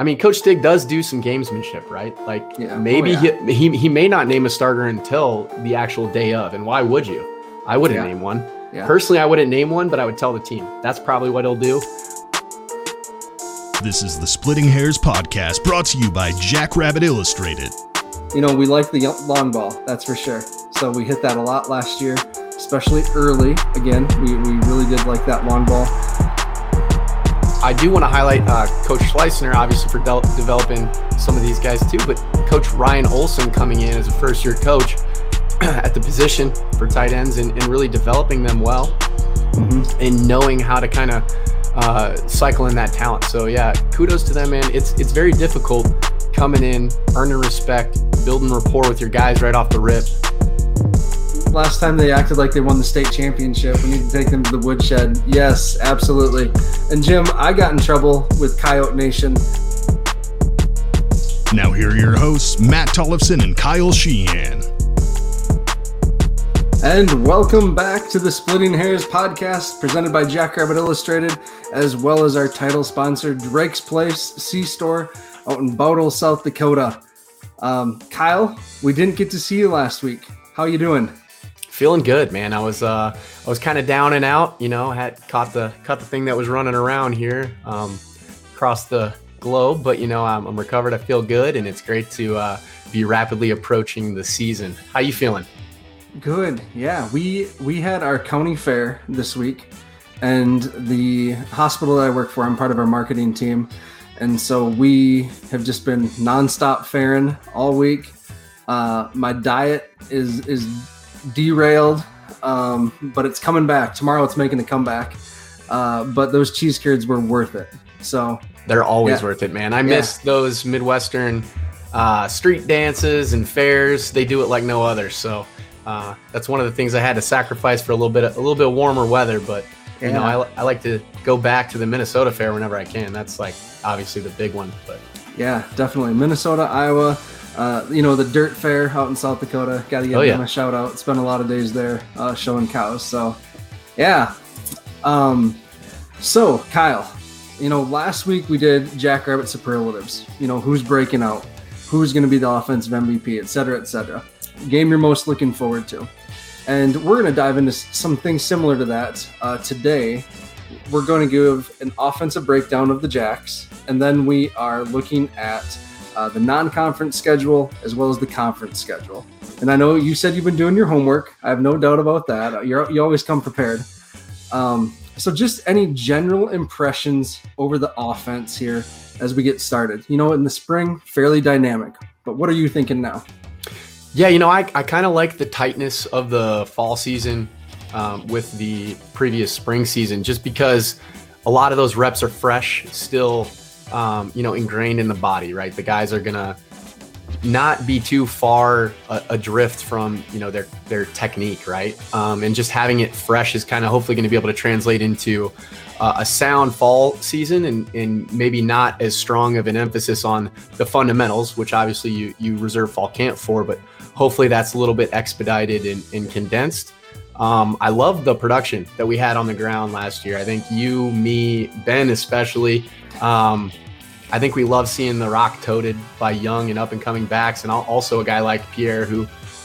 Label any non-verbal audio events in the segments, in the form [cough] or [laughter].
I mean, Coach Stig does do some gamesmanship, right? Like Yeah. Oh, maybe yeah. he, he he may not name a starter until the actual day of. And why would you? I wouldn't Yeah. name one. Yeah. Personally, I wouldn't name one, but I would tell the team. That's probably what he'll do. This is the Splitting Hairs podcast brought to you by Jackrabbit Illustrated. You know, we like the long ball, that's for sure. So we hit that a lot last year, especially early. Again, we, we really did like that long ball. I do want to highlight uh, Coach Schleisner, obviously, for del- developing some of these guys too, but Coach Ryan Olson coming in as a first year coach [clears throat] at the position for tight ends and, and really developing them well and knowing how to kind of uh, cycle in that talent. So, yeah, kudos to them, man. It's, it's very difficult coming in, earning respect, building rapport with your guys right off the rip. Last time they acted like they won the state championship. We need to take them to the woodshed. Yes, absolutely. And Jim, I got in trouble with Coyote Nation. Now, here are your hosts, Matt Tollefson and Kyle Sheehan. And welcome back to the Splitting Hairs podcast presented by Jackrabbit Illustrated, as well as our title sponsor, Drake's Place C Store out in Bowdle, South Dakota. Um, Kyle, we didn't get to see you last week. How you doing? Feeling good, man. I was uh, I was kind of down and out. You know, I had caught the caught the thing that was running around here um, across the globe, but you know, I'm, I'm recovered. I feel good, and it's great to uh, be rapidly approaching the season. How you feeling? Good. Yeah, we we had our county fair this week, and the hospital that I work for, I'm part of our marketing team, and so we have just been nonstop fairing all week. Uh, my diet is is derailed, um, but it's coming back tomorrow. It's making a comeback, uh, but those cheese curds were worth it. So They're always Yeah. worth it, man. I miss those Midwestern uh, street dances and fairs. They do it like no other. So uh, that's one of the things I had to sacrifice for a little bit a little bit warmer weather. But you know, I, I like to go back to the Minnesota fair whenever I can. That's like obviously the big one, but. Yeah, definitely. Minnesota, Iowa, uh, you know, the Dirt Fair out in South Dakota. Got to give Oh, yeah. them a shout out. Spent a lot of days there uh, showing cows. So, yeah. Um, so, Kyle, you know, last week we did Jackrabbit superlatives. You know, who's breaking out, who's going to be the offensive MVP, et cetera, et cetera. Game you're most looking forward to. And we're going to dive into s- some things similar to that uh, today we're going to give an offensive breakdown of the Jacks, and then we are looking at uh, the non-conference schedule as well as the conference schedule. And I know you said you've been doing your homework. I have no doubt about that. You're, you always come prepared. Um, so, just any general impressions over the offense here as we get started. You know, in the spring, fairly dynamic. But what are you thinking now? Yeah, you know, I, I kind of like the tightness of the fall season um, with the previous spring season just because a lot of those reps are fresh, still, um, you know, ingrained in the body, right? The guys are to not be too far uh, adrift from, you know, their, their technique, right? Um, and just having it fresh is kind of hopefully going to be able to translate into uh, a sound fall season and, and maybe not as strong of an emphasis on the fundamentals, which obviously you, you reserve fall camp for, but hopefully that's a little bit expedited and, and condensed. Um, I love the production that we had on the ground last year. I think you, me, Ben, especially. Um, I think we love seeing the rock toted by young and up and coming backs, and also a guy like Pierre, who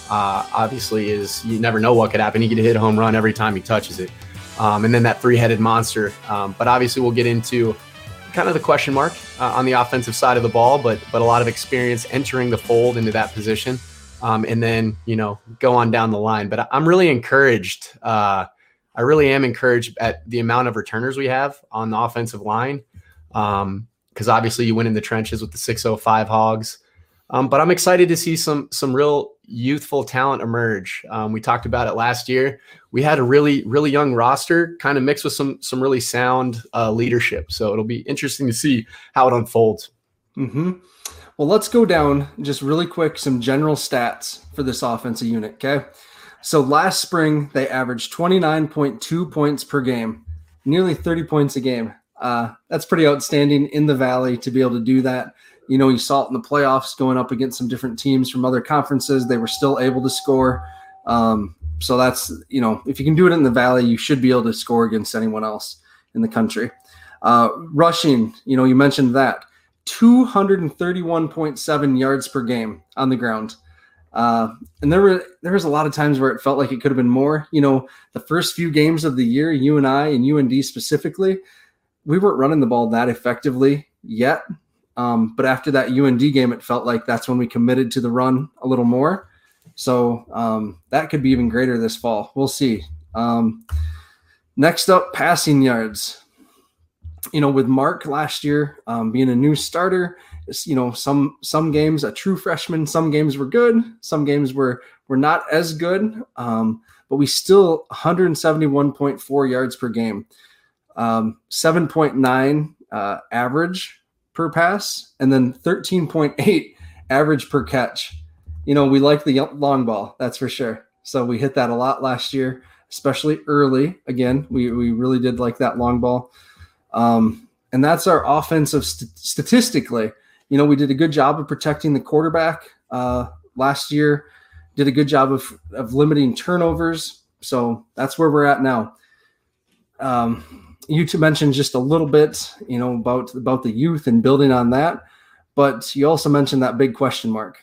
uh, obviously is you never know what could happen. He could hit a home run every time he touches it, um, and then that three-headed monster. Um, but obviously, we'll get into kind of the question mark uh, on the offensive side of the ball, but but a lot of experience entering the fold into that position, um, and then you know go on down the line. But I'm really encouraged. Uh, I really am encouraged at the amount of returners we have on the offensive line. Um, because obviously you went in the trenches with the 605 hogs. Um, but I'm excited to see some some real youthful talent emerge. Um, we talked about it last year. We had a really really young roster, kind of mixed with some some really sound uh, leadership. So it'll be interesting to see how it unfolds. Mm-hmm. Well, let's go down just really quick some general stats for this offensive unit. Okay. So last spring, they averaged 29.2 points per game, nearly 30 points a game. Uh, that's pretty outstanding in the Valley to be able to do that. You know, you saw it in the playoffs going up against some different teams from other conferences. They were still able to score. Um, so that's, you know, if you can do it in the Valley, you should be able to score against anyone else in the country. Uh, rushing, you know, you mentioned that 231.7 yards per game on the ground. Uh, and there were there was a lot of times where it felt like it could have been more. You know, the first few games of the year, you and I and UND specifically, we weren't running the ball that effectively yet. Um, but after that UND game, it felt like that's when we committed to the run a little more. So um, that could be even greater this fall. We'll see. Um, next up, passing yards you know, with Mark last year um, being a new starter, you know, some some games a true freshman, some games were good, some games were were not as good, um, but we still 171.4 yards per game, um, 7.9 uh, average per pass, and then 13.8 average per catch. You know, we like the long ball, that's for sure. So we hit that a lot last year, especially early. Again, we we really did like that long ball. Um, and that's our offensive st- statistically. You know, we did a good job of protecting the quarterback uh, last year, did a good job of, of limiting turnovers. So that's where we're at now. Um, you two mentioned just a little bit, you know, about about the youth and building on that, but you also mentioned that big question mark.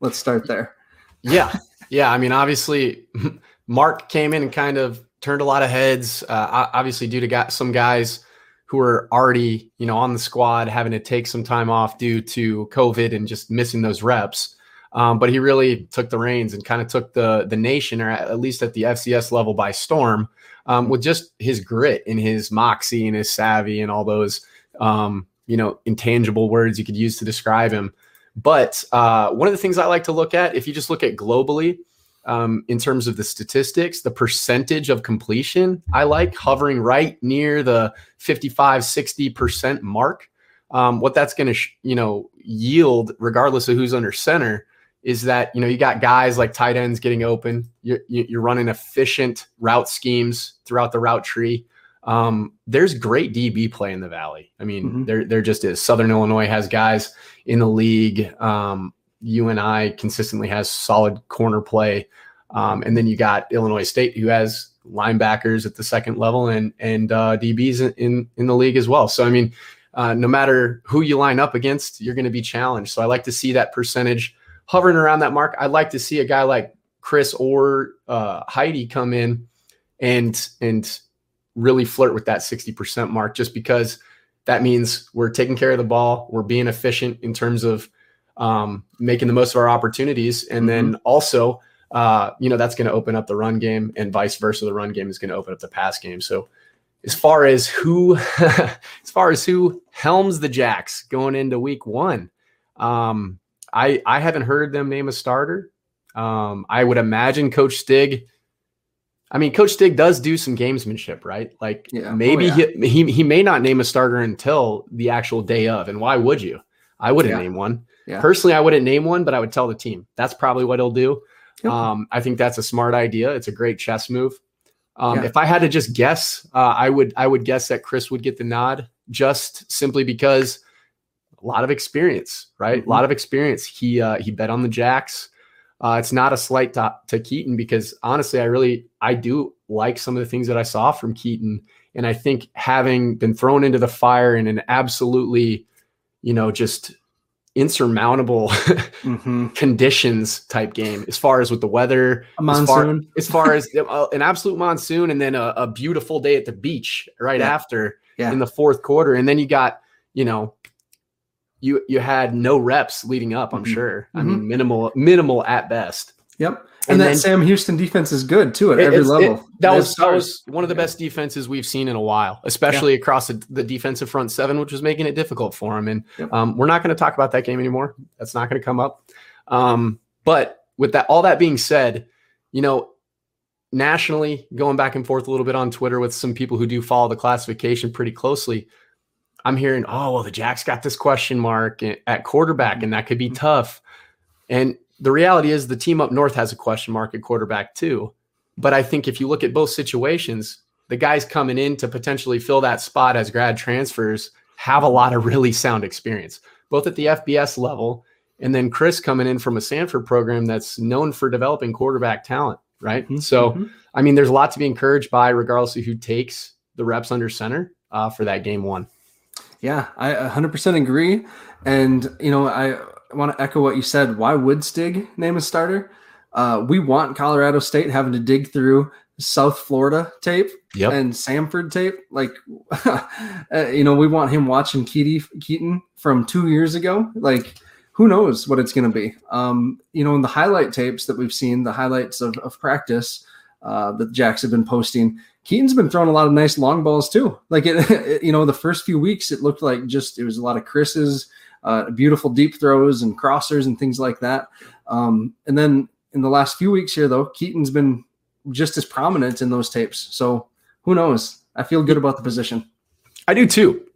Let's start there. Yeah, yeah. I mean, obviously, [laughs] Mark came in and kind of turned a lot of heads. Uh, obviously, due to got some guys who were already, you know, on the squad having to take some time off due to COVID and just missing those reps. Um, but he really took the reins and kind of took the the nation, or at least at the FCS level, by storm um, with just his grit and his moxie and his savvy and all those, um, you know, intangible words you could use to describe him. But uh, one of the things I like to look at, if you just look at globally, um, in terms of the statistics, the percentage of completion, I like hovering right near the 55, 60% mark. Um, what that's going to, sh- you know, yield, regardless of who's under center, is that, you know, you got guys like tight ends getting open. You're, you're running efficient route schemes throughout the route tree. Um, there's great DB play in the Valley. I mean, mm-hmm. there, there just is. Southern Illinois has guys in the league. Um, UNI consistently has solid corner play. Um, and then you got Illinois State, who has linebackers at the second level and and uh, DBs in in the league as well. So I mean, uh, no matter who you line up against, you're going to be challenged. So I like to see that percentage hovering around that mark. I'd like to see a guy like Chris or uh, Heide come in and and really flirt with that 60% mark, just because that means we're taking care of the ball, we're being efficient in terms of um, making the most of our opportunities. And mm-hmm. then also, uh, you know, that's going to open up the run game and vice versa. The run game is going to open up the pass game. So as far as who, [laughs] as far as who helms the Jacks going into week one, um, I, I haven't heard them name a starter. Um, I would imagine Coach Stig. I mean, Coach Stig does do some gamesmanship, right? Like yeah. Oh, maybe oh, yeah. he, he he may not name a starter until the actual day of. And why would you? I wouldn't yeah. name one. Yeah. Personally, I wouldn't name one, but I would tell the team. That's probably what he'll do. Yep. Um, I think that's a smart idea. It's a great chess move. Um, yeah. If I had to just guess, uh, I would I would guess that Chris would get the nod just simply because a lot of experience, right? Mm-hmm. A lot of experience. He uh, he bet on the Jacks. Uh, it's not a slight to, to Keaton because honestly, I really I do like some of the things that I saw from Keaton, and I think having been thrown into the fire in an absolutely, you know, just insurmountable mm-hmm. [laughs] conditions type game as far as with the weather a monsoon as far as, [laughs] far as uh, an absolute monsoon and then a, a, beautiful day at the beach right yeah. after yeah. in the fourth quarter and then you got you know you you had no reps leading up i'm mm-hmm. sure i mean mm-hmm. minimal minimal at best yep and, and that then, Sam Houston defense is good too at every level. It, that was that was one of the best defenses we've seen in a while, especially yeah. across the, the, defensive front seven, which was making it difficult for him. And yep. um, we're not going to talk about that game anymore. That's not going to come up. Um, but with that, all that being said, you know, nationally, going back and forth a little bit on Twitter with some people who do follow the classification pretty closely, I'm hearing, oh well, the Jacks got this question mark at quarterback, and that could be mm-hmm. tough. And the reality is the team up north has a question mark at quarterback too. But I think if you look at both situations, the guys coming in to potentially fill that spot as grad transfers have a lot of really sound experience, both at the FBS level and then Chris coming in from a Samford program that's known for developing quarterback talent, right? Mm-hmm. So, mm-hmm. I mean, there's a lot to be encouraged by, regardless of who takes the reps under center uh, for that game one. Yeah, I 100% agree. And, you know, I want to echo what you said. Why would Stig name a starter? Uh, we want Colorado State having to dig through South Florida tape Yep. and Samford tape. Like, uh, [laughs] you know, we want him watching Keaty, Keaton from two years ago. Like, who knows what it's going to be? Um, you know, in the highlight tapes that we've seen, the highlights of, of practice uh, that Jacks have been posting, Keaton's been throwing a lot of nice long balls too. Like, it, [laughs] it, you know, the first few weeks, it looked like just it was a lot of Chris's, uh, beautiful deep throws and crossers and things like that. Um, and then in the last few weeks here, though, Keaton's been just as prominent in those tapes. So who knows? I feel good about the position. I do too.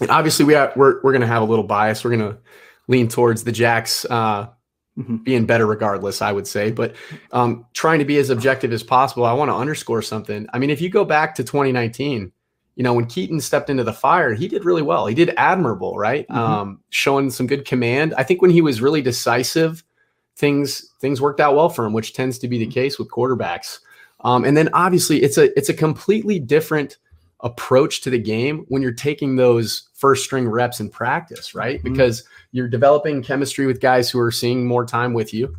And obviously, we are, we're we're going to have a little bias. We're going to lean towards the Jacks uh, Mhm. being better, regardless. I would say, but um, trying to be as objective as possible. I want to underscore something. I mean, if you go back to 2019, you know, when Keaton stepped into the fire, he did really well. He did admirable, right? Mhm. Um, showing some good command. I think when he was really decisive, things things worked out well for him, which tends to be the case with quarterbacks. Um, and then obviously, it's a it's a completely different approach to the game when you're taking those first string reps in practice, right? Mhm. Because you're developing chemistry with guys who are seeing more time with you.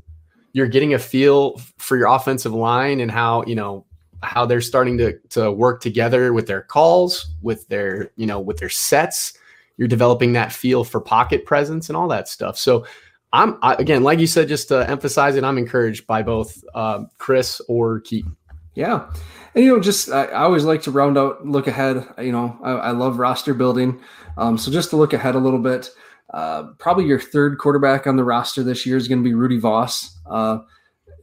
You're getting a feel for your offensive line and how, you know, how they're starting to to work together with their calls, with their, you know, with their sets. You're developing that feel for pocket presence and all that stuff. So I'm I, again, like you said, just to emphasize it, I'm encouraged by both um, Chris or Keaton. Yeah. And, you know, just I, I always like to round out, look ahead. You know, I, I love roster building. Um, so just to look ahead a little bit, uh, probably your third quarterback on the roster this year is going to be Rudy Voss, uh,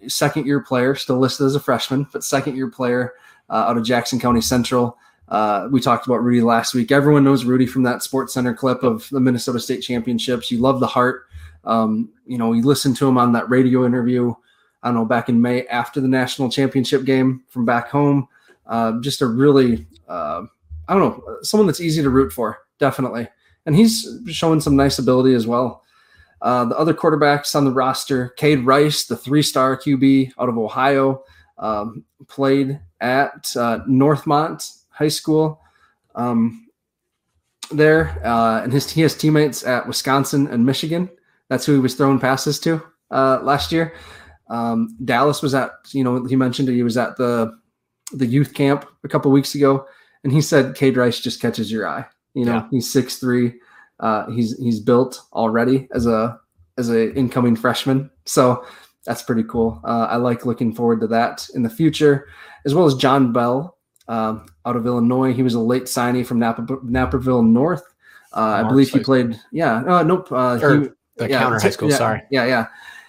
second year player, still listed as a freshman, but second year player uh, out of Jackson County Central. Uh, we talked about Rudy last week. Everyone knows Rudy from that Sports Center clip of the Minnesota State Championships. You love the heart. Um, you know, you listen to him on that radio interview. I don't know, back in May after the national championship game from back home. Uh, just a really, uh, I don't know, someone that's easy to root for, definitely. And he's showing some nice ability as well. Uh, the other quarterbacks on the roster, Cade Rice, the three star QB out of Ohio, um, played at uh, Northmont High School um, there. Uh, and his, he has teammates at Wisconsin and Michigan. That's who he was throwing passes to uh, last year. Um, Dallas was at, you know, he mentioned he was at the the youth camp a couple weeks ago, and he said Cade Rice just catches your eye. You know, Yeah. he's six three. Uh, he's he's built already as a as a incoming freshman, so that's pretty cool. Uh, I like looking forward to that in the future, as well as John Bell um, out of Illinois. He was a late signee from Napa, Naperville North. Uh, I believe he played. Yeah, uh, nope. Uh, Or he, The yeah, counter high school. yeah, Sorry. Yeah, yeah.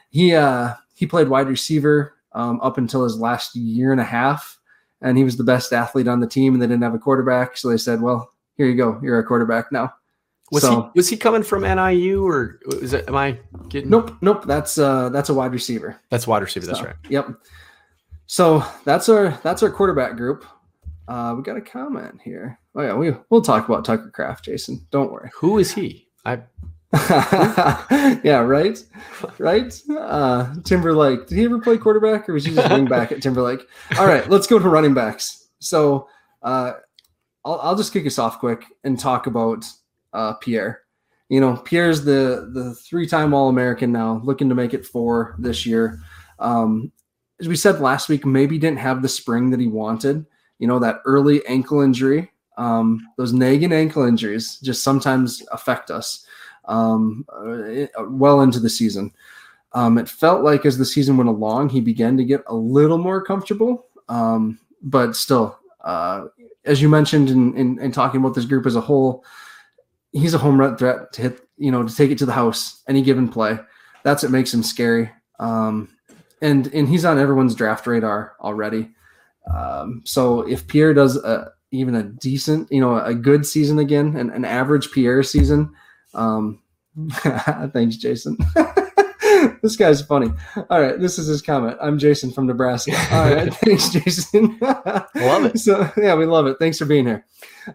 He uh he played wide receiver um, up until his last year and a half, and he was the best athlete on the team. And they didn't have a quarterback, so they said, "Well, here you go. You're a quarterback now." Was So- he was he coming from NIU or is it? Am I getting? Nope, nope. That's uh that's a wide receiver. That's wide receiver. That's right. Yep. So that's our that's our quarterback group. Uh, we got a comment here. Oh yeah, we we'll talk about Tucker Kraft, Jason. Don't worry. Who is he? I [laughs] yeah, right, right. Uh, Timberlake. Did he ever play quarterback, or was he just wing [laughs] back at Timberlake? All right, let's go to running backs. So uh, I'll I'll just kick us off quick and talk about uh, Pierre. You know, Pierre's the the three time All American now, looking to make it four this year. Um, as we said last week, maybe didn't have the spring that he wanted. You know, that early ankle injury, um, those nagging ankle injuries just sometimes affect us um, uh, well into the season. Um, it felt like as the season went along, he began to get a little more comfortable, um, but still, uh, as you mentioned in, in, in talking about this group as a whole, he's a home run threat to hit, you know, to take it to the house any given play. That's what makes him scary. Um, and and he's on everyone's draft radar already. Um, so if Pierre does a, even a decent, you know, a good season again, an, an average Pierre season, um, [laughs] thanks, Jason. [laughs] [laughs] this guy's funny. All right, this is his comment. I'm Jason from Nebraska. [laughs] All right, [laughs] thanks, Jason. Love it. So yeah, we love it. Thanks for being here.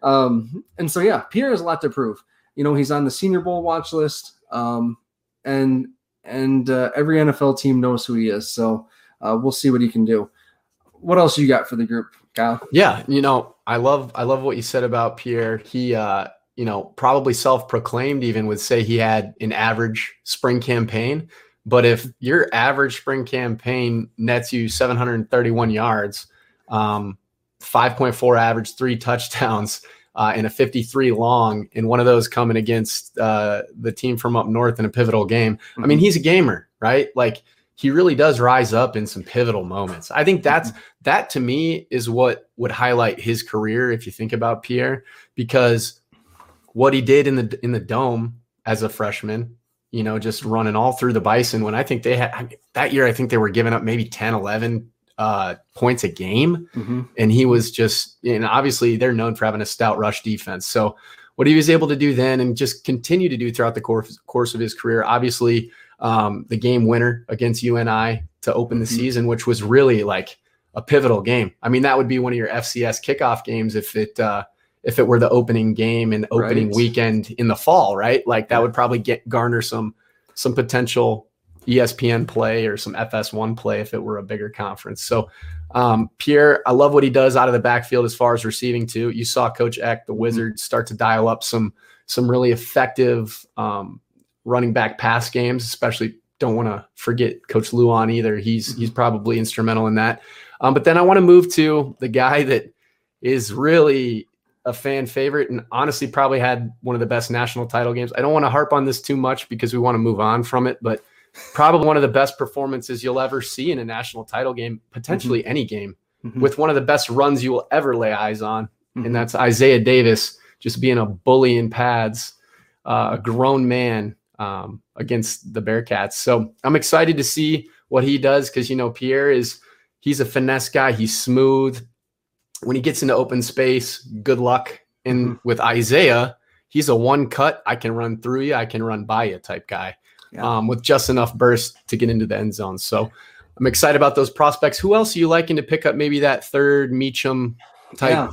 Um, and so yeah, Pierre has a lot to prove. You know, he's on the Senior Bowl watch list, um, and and uh, every NFL team knows who he is. So uh, we'll see what he can do. What else you got for the group, Kyle? Yeah, you know, I love I love what you said about Pierre. He uh you know, probably self-proclaimed even would say he had an average spring campaign. But if your average spring campaign nets you 731 yards, um, 5.4 average, three touchdowns, [laughs] uh, and a 53 long, and one of those coming against uh, the team from up north in a pivotal game. I mean, mm-hmm. he's a gamer, right? Like he really does rise up in some pivotal moments. I think that's mm-hmm. that to me is what would highlight his career if you think about Pierre, because what he did in the in the dome as a freshman, you know, just running all through the Bison when I think they had I mean, that year, I think they were giving up maybe 10, 11 uh, points a game. Mm-hmm. And he was just, and you know, obviously they're known for having a stout rush defense. So what he was able to do then and just continue to do throughout the course, course of his career, obviously um, the game winner against UNI to open the mm-hmm. season, which was really like a pivotal game. I mean, that would be one of your FCS kickoff games if it, uh, if it were the opening game and opening right. weekend in the fall, right? Like that would probably get garner some some potential ESPN play or some FS1 play if it were a bigger conference. So, um, Pierre, I love what he does out of the backfield as far as receiving too. You saw Coach Eck, the mm-hmm. Wizards, start to dial up some some really effective um, running back pass games. Especially, don't want to forget Coach Luan either. He's mm-hmm. he's probably instrumental in that. Um, but then I want to move to the guy that is really a fan favorite and honestly probably had one of the best national title games. I don't want to harp on this too much because we want to move on from it, but probably one of the best performances you'll ever see in a national title game, potentially mm-hmm. any game, mm-hmm. with one of the best runs you will ever lay eyes on. Mm-hmm. And that's Isaiah Davis just being a bully in pads, uh, a grown man um, against the Bearcats. So I'm excited to see what he does because, you know, Pierre is, he's a finesse guy. He's smooth. When he gets into open space, good luck. And mm-hmm. with Isaiah, he's a one cut. I can run through you. I can run by you type guy yeah. um, with just enough burst to get into the end zone. So I'm excited about those prospects. Who else are you liking to pick up maybe that third Meacham type yeah.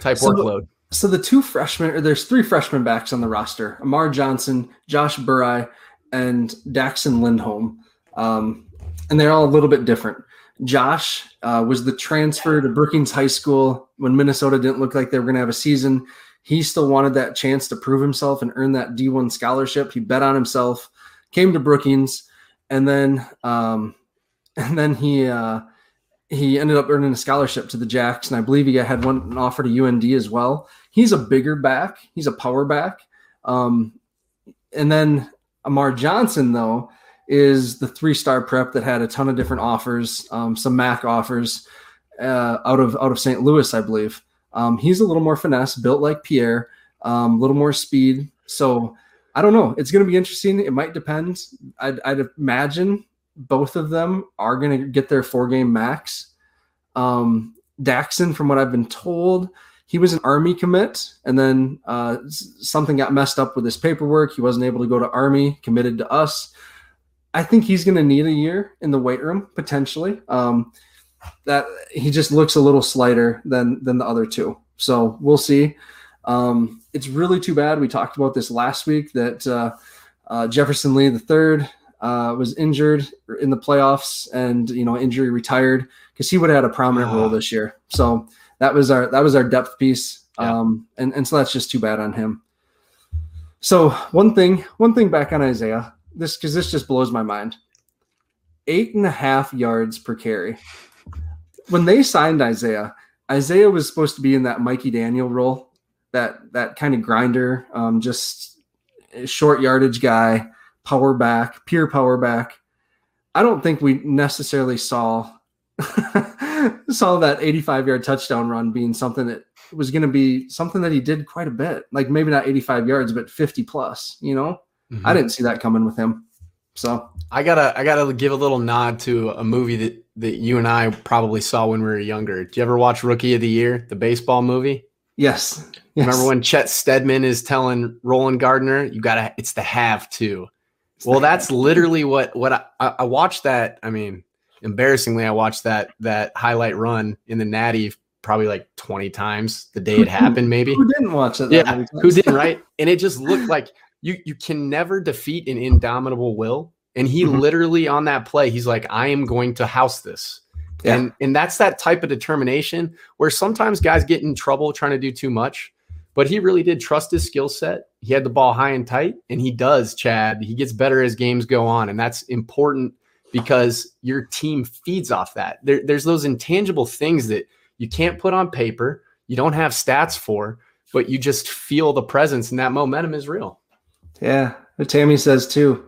type so workload? The, so the two freshmen, or there's three freshman backs on the roster: Amar Johnson, Josh Burai, and Daxon Lindholm. Um, and they're all a little bit different. Josh uh, was the transfer to Brookings High School when Minnesota didn't look like they were going to have a season. He still wanted that chance to prove himself and earn that D1 scholarship. He bet on himself came to Brookings, and then um, [laughs] and then he uh, he ended up earning a scholarship to the Jacks, and I believe he had one an offer to UND as well. He's a bigger back. He's a power back. Um, and then Amar Johnson, though, is the three-star prep that had a ton of different offers, um, some MAC offers uh, out of out of St. Louis, I believe. Um, he's a little more finesse, built like Pierre, um, a little more speed. So I don't know. It's going to be interesting. It might depend. I'd, I'd imagine both of them are going to get their four game max. Um, Daxon, from what I've been told, he was an Army commit, and then uh, something got messed up with his paperwork. He wasn't able to go to Army, committed to us. I think he's going to need a year in the weight room potentially. Um, that he just looks a little slighter than than the other two. So we'll see. Um, it's really too bad. We talked about this last week that uh, uh, Jefferson Lee III uh, was injured in the playoffs and you know injury retired because he would have had a prominent role this year. So that was our that was our depth piece, yeah. um, and and so that's just too bad on him. So one thing one thing back on Isaiah this because this just blows my mind. Eight and a half yards per carry. When they signed Isaiah, Isaiah was supposed to be in that Mikey Daniel role that that kind of grinder, um, just short yardage guy, power back, pure power back. I don't think we necessarily saw [laughs] saw that 85 yard touchdown run being something that was going to be something that he did quite a bit. Like maybe not 85 yards, but 50 plus. You know, mm-hmm. I didn't see that coming with him. So I gotta I gotta give a little nod to a movie that that you and I probably saw when we were younger. Did you ever watch Rookie of the Year, the baseball movie? Yes. yes. Remember when Chet Steadman is telling Rowengartner, "You gotta, it's the have to." It's well, that's literally what what I, I watched that. I mean, embarrassingly, I watched that that highlight run in the Natty probably like 20 times the day it happened maybe who didn't watch it yeah who didn't right and it just looked like you you can never defeat an indomitable will and he mm-hmm. literally on that play he's like i am going to house this yeah. And and that's that type of determination where sometimes guys get in trouble trying to do too much. but he really did trust his skill set. He had the ball high and tight, and he does, Chad. He gets better as games go on, and that's important because your team feeds off that. There, there's those intangible things that you can't put on paper, you don't have stats for, but you just feel the presence, and that momentum is real. Yeah, but Tammy says too.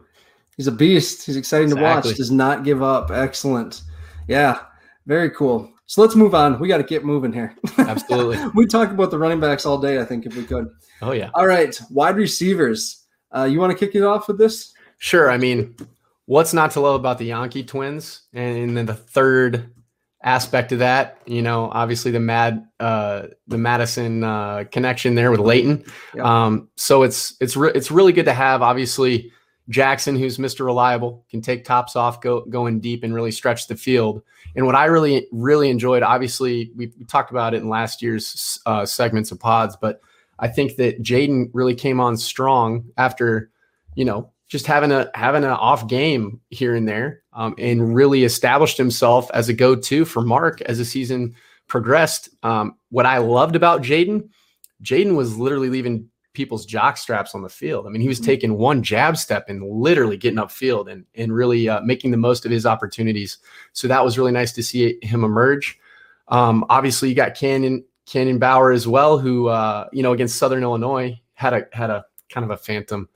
He's a beast. He's exciting exactly. to watch. Does not give up. Excellent. Yeah, very cool. So let's move on. We got to get moving here. [laughs] Absolutely. we talk about the running backs all day, I think, if we could. Oh, yeah. All right. Wide receivers. Uh, you want to kick it off with this? Sure. I mean, what's not to love about the Janke twins? And then the third aspect of that, you know, obviously the Mad, uh, the Madison uh, connection there with Leighton. Yep. Um, so it's it's re- it's really good to have. Obviously, Jackson, who's Mr. Reliable, can take tops off, go going deep, and really stretch the field. And what I really, really enjoyed, obviously, we, we talked about it in last year's uh, segments of pods, but I think that Jaden really came on strong after, you know, just having a having an off game here and there, um, and really established himself as a go-to for Mark as the season progressed. Um, what I loved about Jaden, Jaden was literally leaving people's jock straps on the field. I mean, he was mm-hmm. taking one jab step and literally getting upfield and and really uh, making the most of his opportunities. So that was really nice to see him emerge. Um, obviously, you got Canyon Canyon Bauer as well, who uh, you know against Southern Illinois had a had a kind of a phantom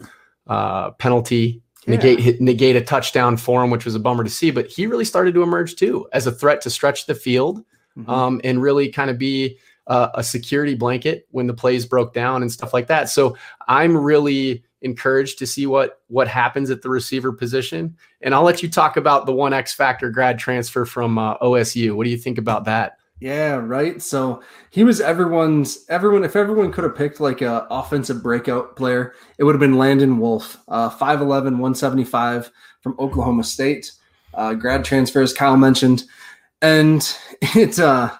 uh, penalty yeah. negate negate a touchdown for him, which was a bummer to see. But he really started to emerge too as a threat to stretch the field mm-hmm. um, and really kind of be uh, a security blanket when the plays broke down and stuff like that. So I'm really encouraged to see what what happens at the receiver position. And I'll let you talk about the one X factor grad transfer from uh, OSU. What do you think about that? Yeah, right. So he was everyone's everyone. If everyone could have picked like a offensive breakout player, it would have been Landon Wolf, uh, 5'11", 175 from Oklahoma State. Uh, grad transfer, as Kyle mentioned, and [laughs] it uh,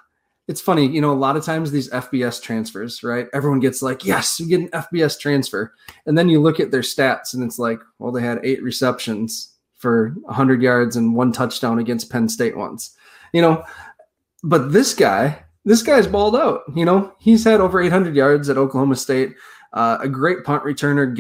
it's funny, you know, a lot of times these FBS transfers, right? Everyone gets like, yes, you get an FBS transfer. And then you look at their stats and it's like, well, they had eight receptions for 100 yards and one touchdown against Penn State once, you know. But this guy, this guy's balled out. You know, he's had over 800 yards at Oklahoma State, uh, a great punt returner,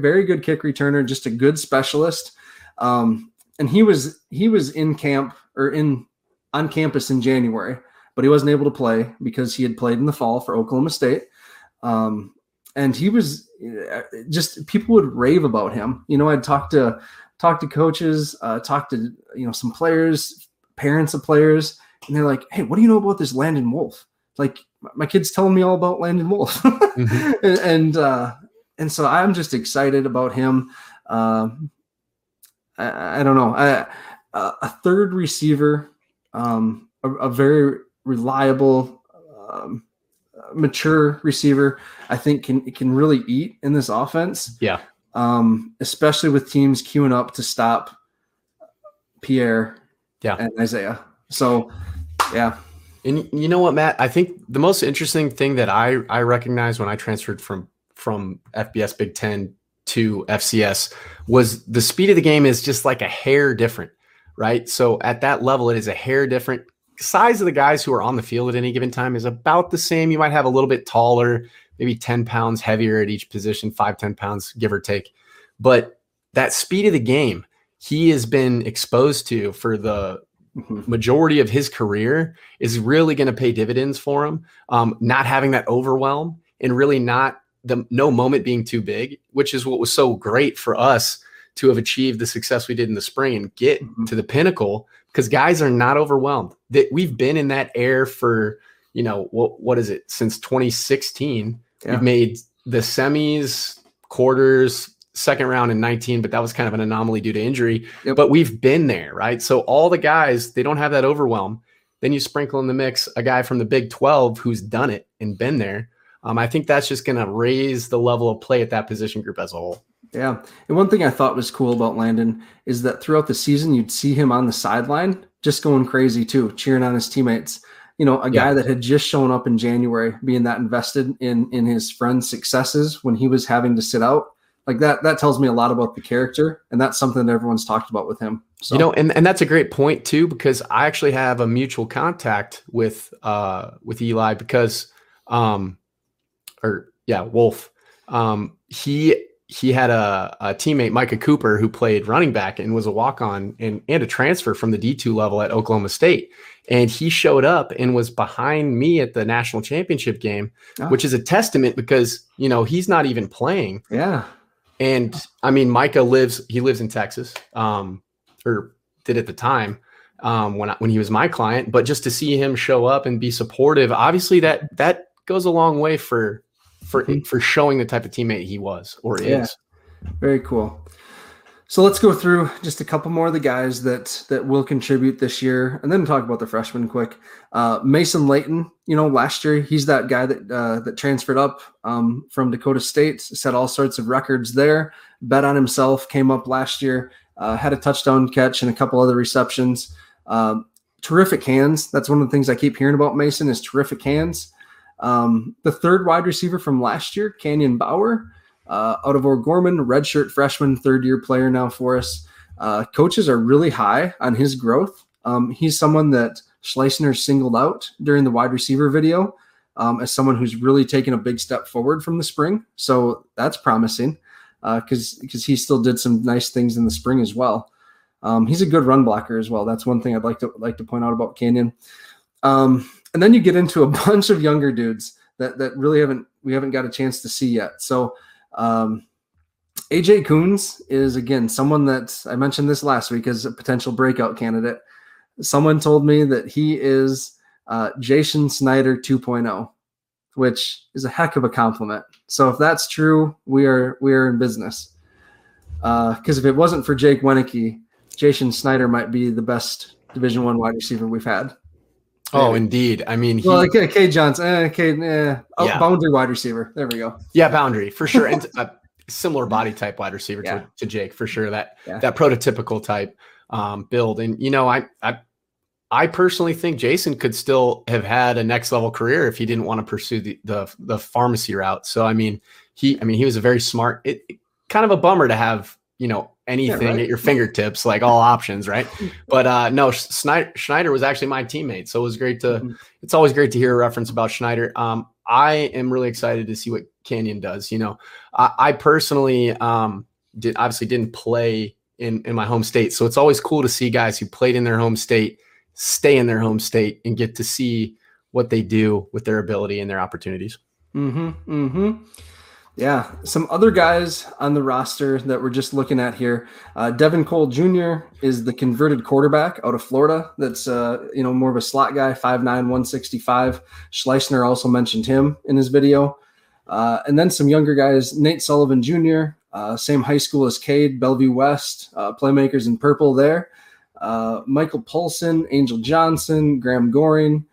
very good kick returner, just a good specialist. Um, and he was he was in camp or in on campus in January but he wasn't able to play because he had played in the fall for Oklahoma State. Um, and he was uh, just people would rave about him. You know, I'd talk to talk to coaches, uh, talk to you know some players, parents of players, and they're like, "Hey, what do you know about this Landon Wolf?" Like my kid's telling me all about Landon Wolf, mm-hmm. [laughs] and and, uh, and so I'm just excited about him. Uh, I, I, don't know, I, a third receiver, um, a, a very reliable, um, mature receiver, I think can can really eat in this offense. Yeah. Um, especially with teams queuing up to stop Pierre yeah. and Isaiah. So, yeah. And you know what, Matt? I think the most interesting thing that I I recognized when I transferred from from FBS Big Ten to FCS was the speed of the game is just like a hair different, right? So at that level, it is a hair different size of the guys who are on the field at any given time is about the same. You might have a little bit taller, maybe 10 pounds heavier at each position, five, 10 pounds, give or take. But that speed of the game, he has been exposed to for the mm-hmm. majority of his career is really going to pay dividends for him. Um, not having that overwhelm and really not the no moment being too big, which is what was so great for us to have achieved the success we did in the spring and get mm-hmm. to the pinnacle because guys are not overwhelmed. That we've been in that air for you know what what is it since 2016? Yeah. We've made the semis, quarters, second round in 19, but that was kind of an anomaly due to injury. Yep. But we've been there, right? So all the guys they don't have that overwhelm. Then you sprinkle in the mix a guy from the Big 12 who's done it and been there. Um, I think that's just going to raise the level of play at that position group as a whole. Yeah. And one thing I thought was cool about Landon is that throughout the season, you'd see him on the sideline just going crazy too, cheering on his teammates. You know, a guy yeah. that had just shown up in January, being that invested in in his friend's successes when he was having to sit out. Like that, that tells me a lot about the character, and that's something that everyone's talked about with him. So. You know, and, and that's a great point too, because I actually have a mutual contact with uh with Eli because um or yeah, Wolf. Um, he he had a, a, teammate, Micah Cooper, who played running back and was a walk on and, and a transfer from the D2 level at Oklahoma State. And he showed up and was behind me at the national championship game, oh. which is a testament because, you know, he's not even playing. Yeah. And I mean, Micah lives, he lives in Texas, um, or did at the time um, when, I, when he was my client, but just to see him show up and be supportive, obviously that, that goes a long way for, for mm-hmm. for showing the type of teammate he was or yeah. is. Very cool. So let's go through just a couple more of the guys that that will contribute this year, and then talk about the freshmen quick. Uh, Mason Layton, you know, last year he's that guy that uh, that transferred up um, from Dakota State, set all sorts of records there. Bet on himself, came up last year, uh, had a touchdown catch and a couple other receptions. Um, terrific hands. That's one of the things I keep hearing about Mason is terrific hands. Um, the third wide receiver from last year, Canyon Bauer, uh, out of O'Gorman, redshirt freshman, third year player now for us. Uh, coaches are really high on his growth. Um, he's someone that Schleissner singled out during the wide receiver video um, as someone who's really taken a big step forward from the spring. So that's promising because uh, because he still did some nice things in the spring as well. Um, he's a good run blocker as well. That's one thing I'd like to like to point out about Canyon. Um, and then you get into a [laughs] bunch of younger dudes that that really haven't we haven't got a chance to see yet. So um, AJ Coons is again someone that I mentioned this last week as a potential breakout candidate. Someone told me that he is uh, Jason Snyder 2.0, which is a heck of a compliment. So if that's true, we are we are in business. Because uh, if it wasn't for Jake Wieneke, Jason Snyder might be the best Division One wide receiver we've had. Oh, indeed. I mean, he, well, okay, Cade Johnson, eh, Cade, eh, oh, yeah. boundary wide receiver. There we go. Yeah, boundary for sure, and a similar body type wide receiver yeah. to, to, Jake for sure. That yeah. that prototypical type um, build, and you know, I I I personally think Jason could still have had a next level career if he didn't want to pursue the the, the pharmacy route. So I mean, he I mean he was a very smart. It, it kind of a bummer to have you know anything yeah, right? at your fingertips, like all options, right? But uh, no, Schneider, Schneider was actually my teammate, so it was great to. Mm-hmm. It's always great to hear a reference about Schneider. Um, I am really excited to see what Canyon does. You know, I, I personally um, did obviously didn't play in in my home state, so it's always cool to see guys who played in their home state stay in their home state and get to see what they do with their ability and their opportunities. Mm-hmm. Mm-hmm. Yeah, some other guys on the roster that we're just looking at here. Uh, Devin Cole Jr. is the converted quarterback out of Florida. That's uh, you know more of a slot guy, 5'9", 165. Schleissner also mentioned him in his video. Uh, and then some younger guys, Nate Sullivan Jr., uh, same high school as Cade, Bellevue West, uh, playmakers in purple there. Uh, Michael Paulson, Angel Johnson, Graham Goring,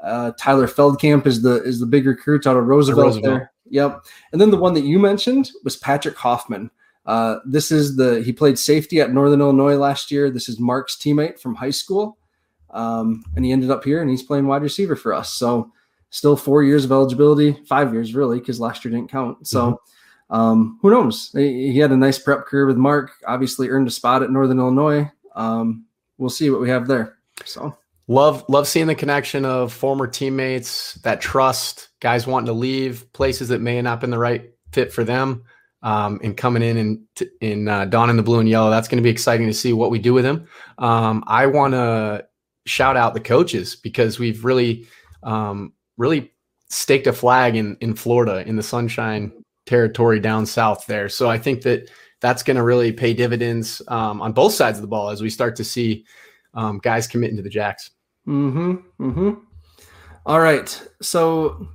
Tyler Feldkamp is the is the big recruit out of Roosevelt, Roosevelt. there. Yep. And then the one that you mentioned was Patrick Hoffman. Uh, this is the he played safety at Northern Illinois last year. This is Mark's teammate from high school, um, and he ended up here and he's playing wide receiver for us. So still four years of eligibility, five years really, because last year didn't count. So mm-hmm. um, who knows? He, he, had a nice prep career with Mark. Obviously earned a spot at Northern Illinois. Um, we'll see what we have there. So love love seeing the connection of former teammates that trust guys wanting to leave places that may have not been the right fit for them um, and coming in and in uh, donning the blue and yellow. That's going to be exciting to see what we do with him. Um, I want to shout out the coaches because we've really, um, really staked a flag in in Florida in the Sunshine Territory down south there. So I think that that's going to really pay dividends um, on both sides of the ball as we start to see um, guys committing to the Jacks. Hmm. Mm-hmm. All right. So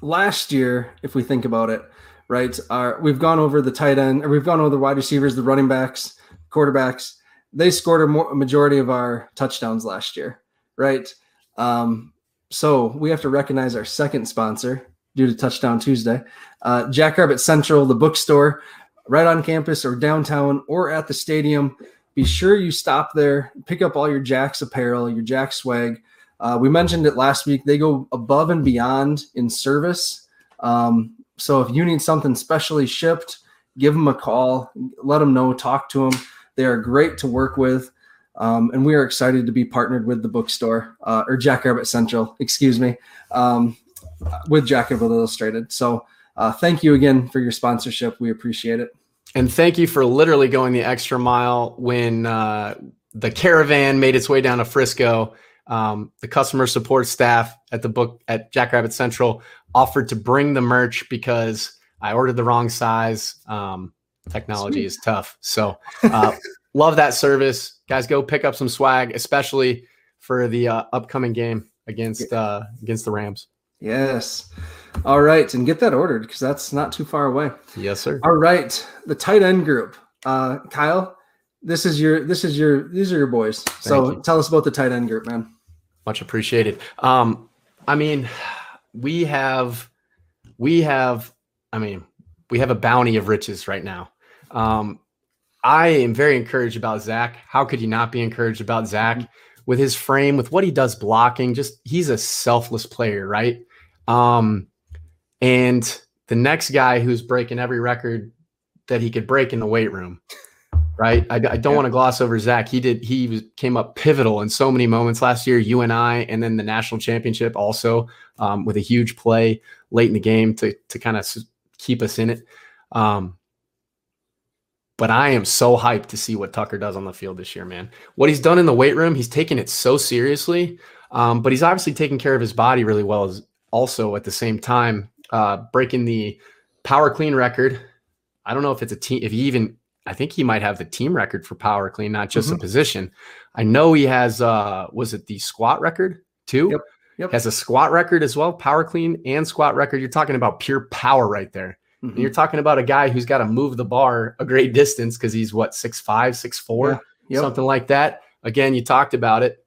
last year, if we think about it, right, our, we've gone over the tight end, or we've gone over the wide receivers, the running backs, quarterbacks. They scored a, more, a majority of our touchdowns last year, right? Um, so we have to recognize our second sponsor due to Touchdown Tuesday, uh, Jackrabbit Central, the bookstore, right on campus or downtown or at the stadium. Be sure you stop there, pick up all your Jacks apparel, your Jack swag. Uh, we mentioned it last week. They go above and beyond in service. Um, so if you need something specially shipped, give them a call, let them know, talk to them. They are great to work with. Um, and we are excited to be partnered with the bookstore uh, or Jackrabbit Central, excuse me. Um, with Jacksonville Illustrated. So uh, thank you again for your sponsorship. We appreciate it. And thank you for literally going the extra mile when uh, the caravan made its way down to Frisco. Um, the customer support staff at the book at Jackrabbit Central offered to bring the merch because I ordered the wrong size. Um, technology Sweet. is tough. So uh, [laughs] love that service. Guys, go pick up some swag, especially for the uh, upcoming game against uh, against the Rams. Yes. All right, and get that ordered because that's not too far away. Yes, sir. All right, the tight end group. Uh, Kyle, this is your this is your these are your boys. Thank so you. tell us about the tight end group, man. Much appreciated. Um, I mean, we have we have I mean, we have a bounty of riches right now. Um, I am very encouraged about Zach. How could you not be encouraged about Zach with his frame, with what he does blocking? Just he's a selfless player, right? Um, and the next guy who's breaking every record that he could break in the weight room, right? I, I don't yeah. want to gloss over Zach. He did. He was, came up pivotal in so many moments last year. UNI and then the national championship also um, with a huge play late in the game to to kind of keep us in it. Um, but I am so hyped to see what Tucker does on the field this year, man. What he's done in the weight room, he's taken it so seriously. Um, but he's obviously taking care of his body really well as also at the same time uh, breaking the power clean record. I don't know if it's a team, if he even, I think he might have the team record for power clean, not just mm-hmm. a position. I know he has, uh, was it the squat record too? Yep. Yep. Has a squat record as well, power clean and squat record. You're talking about pure power right there. Mm-hmm. you're talking about a guy who's got to move the bar a great distance because he's what six five, six four, yeah. yep. something like that. Again, you talked about it.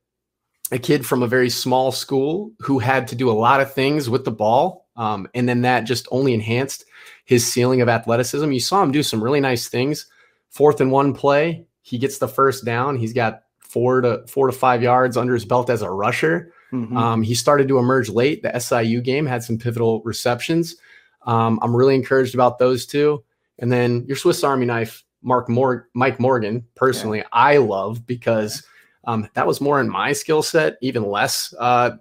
A kid from a very small school who had to do a lot of things with the ball, um, and then that just only enhanced his ceiling of athleticism. You saw him do some really nice things. Fourth and one play, he gets the first down. He's got four to four to five yards under his belt as a rusher. Mm-hmm. Um, he started to emerge late. The SIU game had some pivotal receptions. Um, I'm really encouraged about those two. And then your Swiss Army knife, Mark Mor- Mike Morgan, personally, yeah. I love because um, that was more in my skill set, even less uh,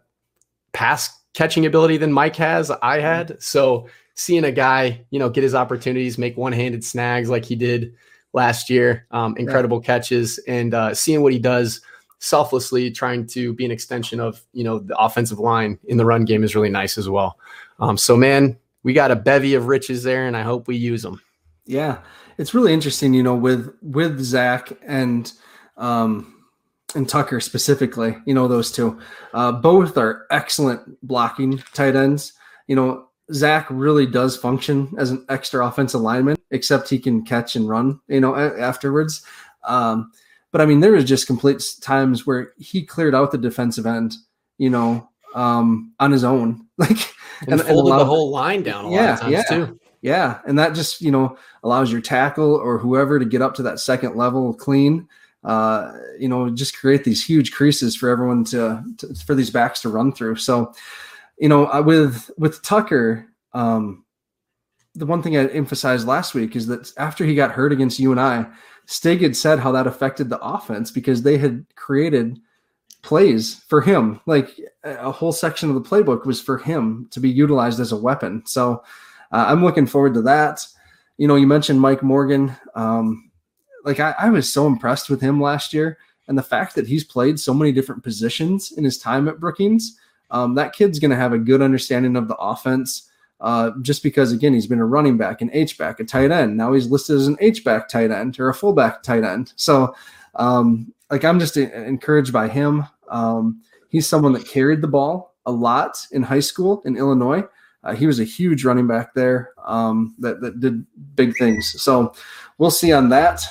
pass catching ability than Mike has. I mm-hmm. had so seeing a guy, you know, get his opportunities, make one-handed snags like he did last year, um, incredible yeah. catches, and uh, seeing what he does selflessly, trying to be an extension of you know the offensive line in the run game is really nice as well. Um, so man, we got a bevy of riches there, and I hope we use them. Yeah, it's really interesting, you know, with with Zach and um, and Tucker specifically. You know, those two, uh, both are excellent blocking tight ends. You know, Zach really does function as an extra offensive lineman, except he can catch and run. You know, afterwards. Um, but I mean, there was just complete times where he cleared out the defensive end. You know, um, on his own, [laughs] like and, and folded and the whole line down a yeah, lot of times yeah. too. Yeah, and that just you know allows your tackle or whoever to get up to that second level clean. Uh, you know, just create these huge creases for everyone to, to for these backs to run through. So, you know, with with Tucker, um, the one thing I emphasized last week is that after he got hurt against UNI, Stig had said how that affected the offense because they had created plays for him. Like a whole section of the playbook was for him to be utilized as a weapon. So uh, I'm looking forward to that. You know, you mentioned Mike Morgan. Um, like I, I was so impressed with him last year, and the fact that he's played so many different positions in his time at Brookings. Um, that kid's going to have a good understanding of the offense. Uh, just because again he's been a running back, an H back, a tight end. Now he's listed as an H back tight end or a fullback tight end. So um, like I'm just encouraged by him. Um, he's someone that carried the ball a lot in high school in Illinois. Uh, he was a huge running back there um, that, that did big things. So we'll see on that.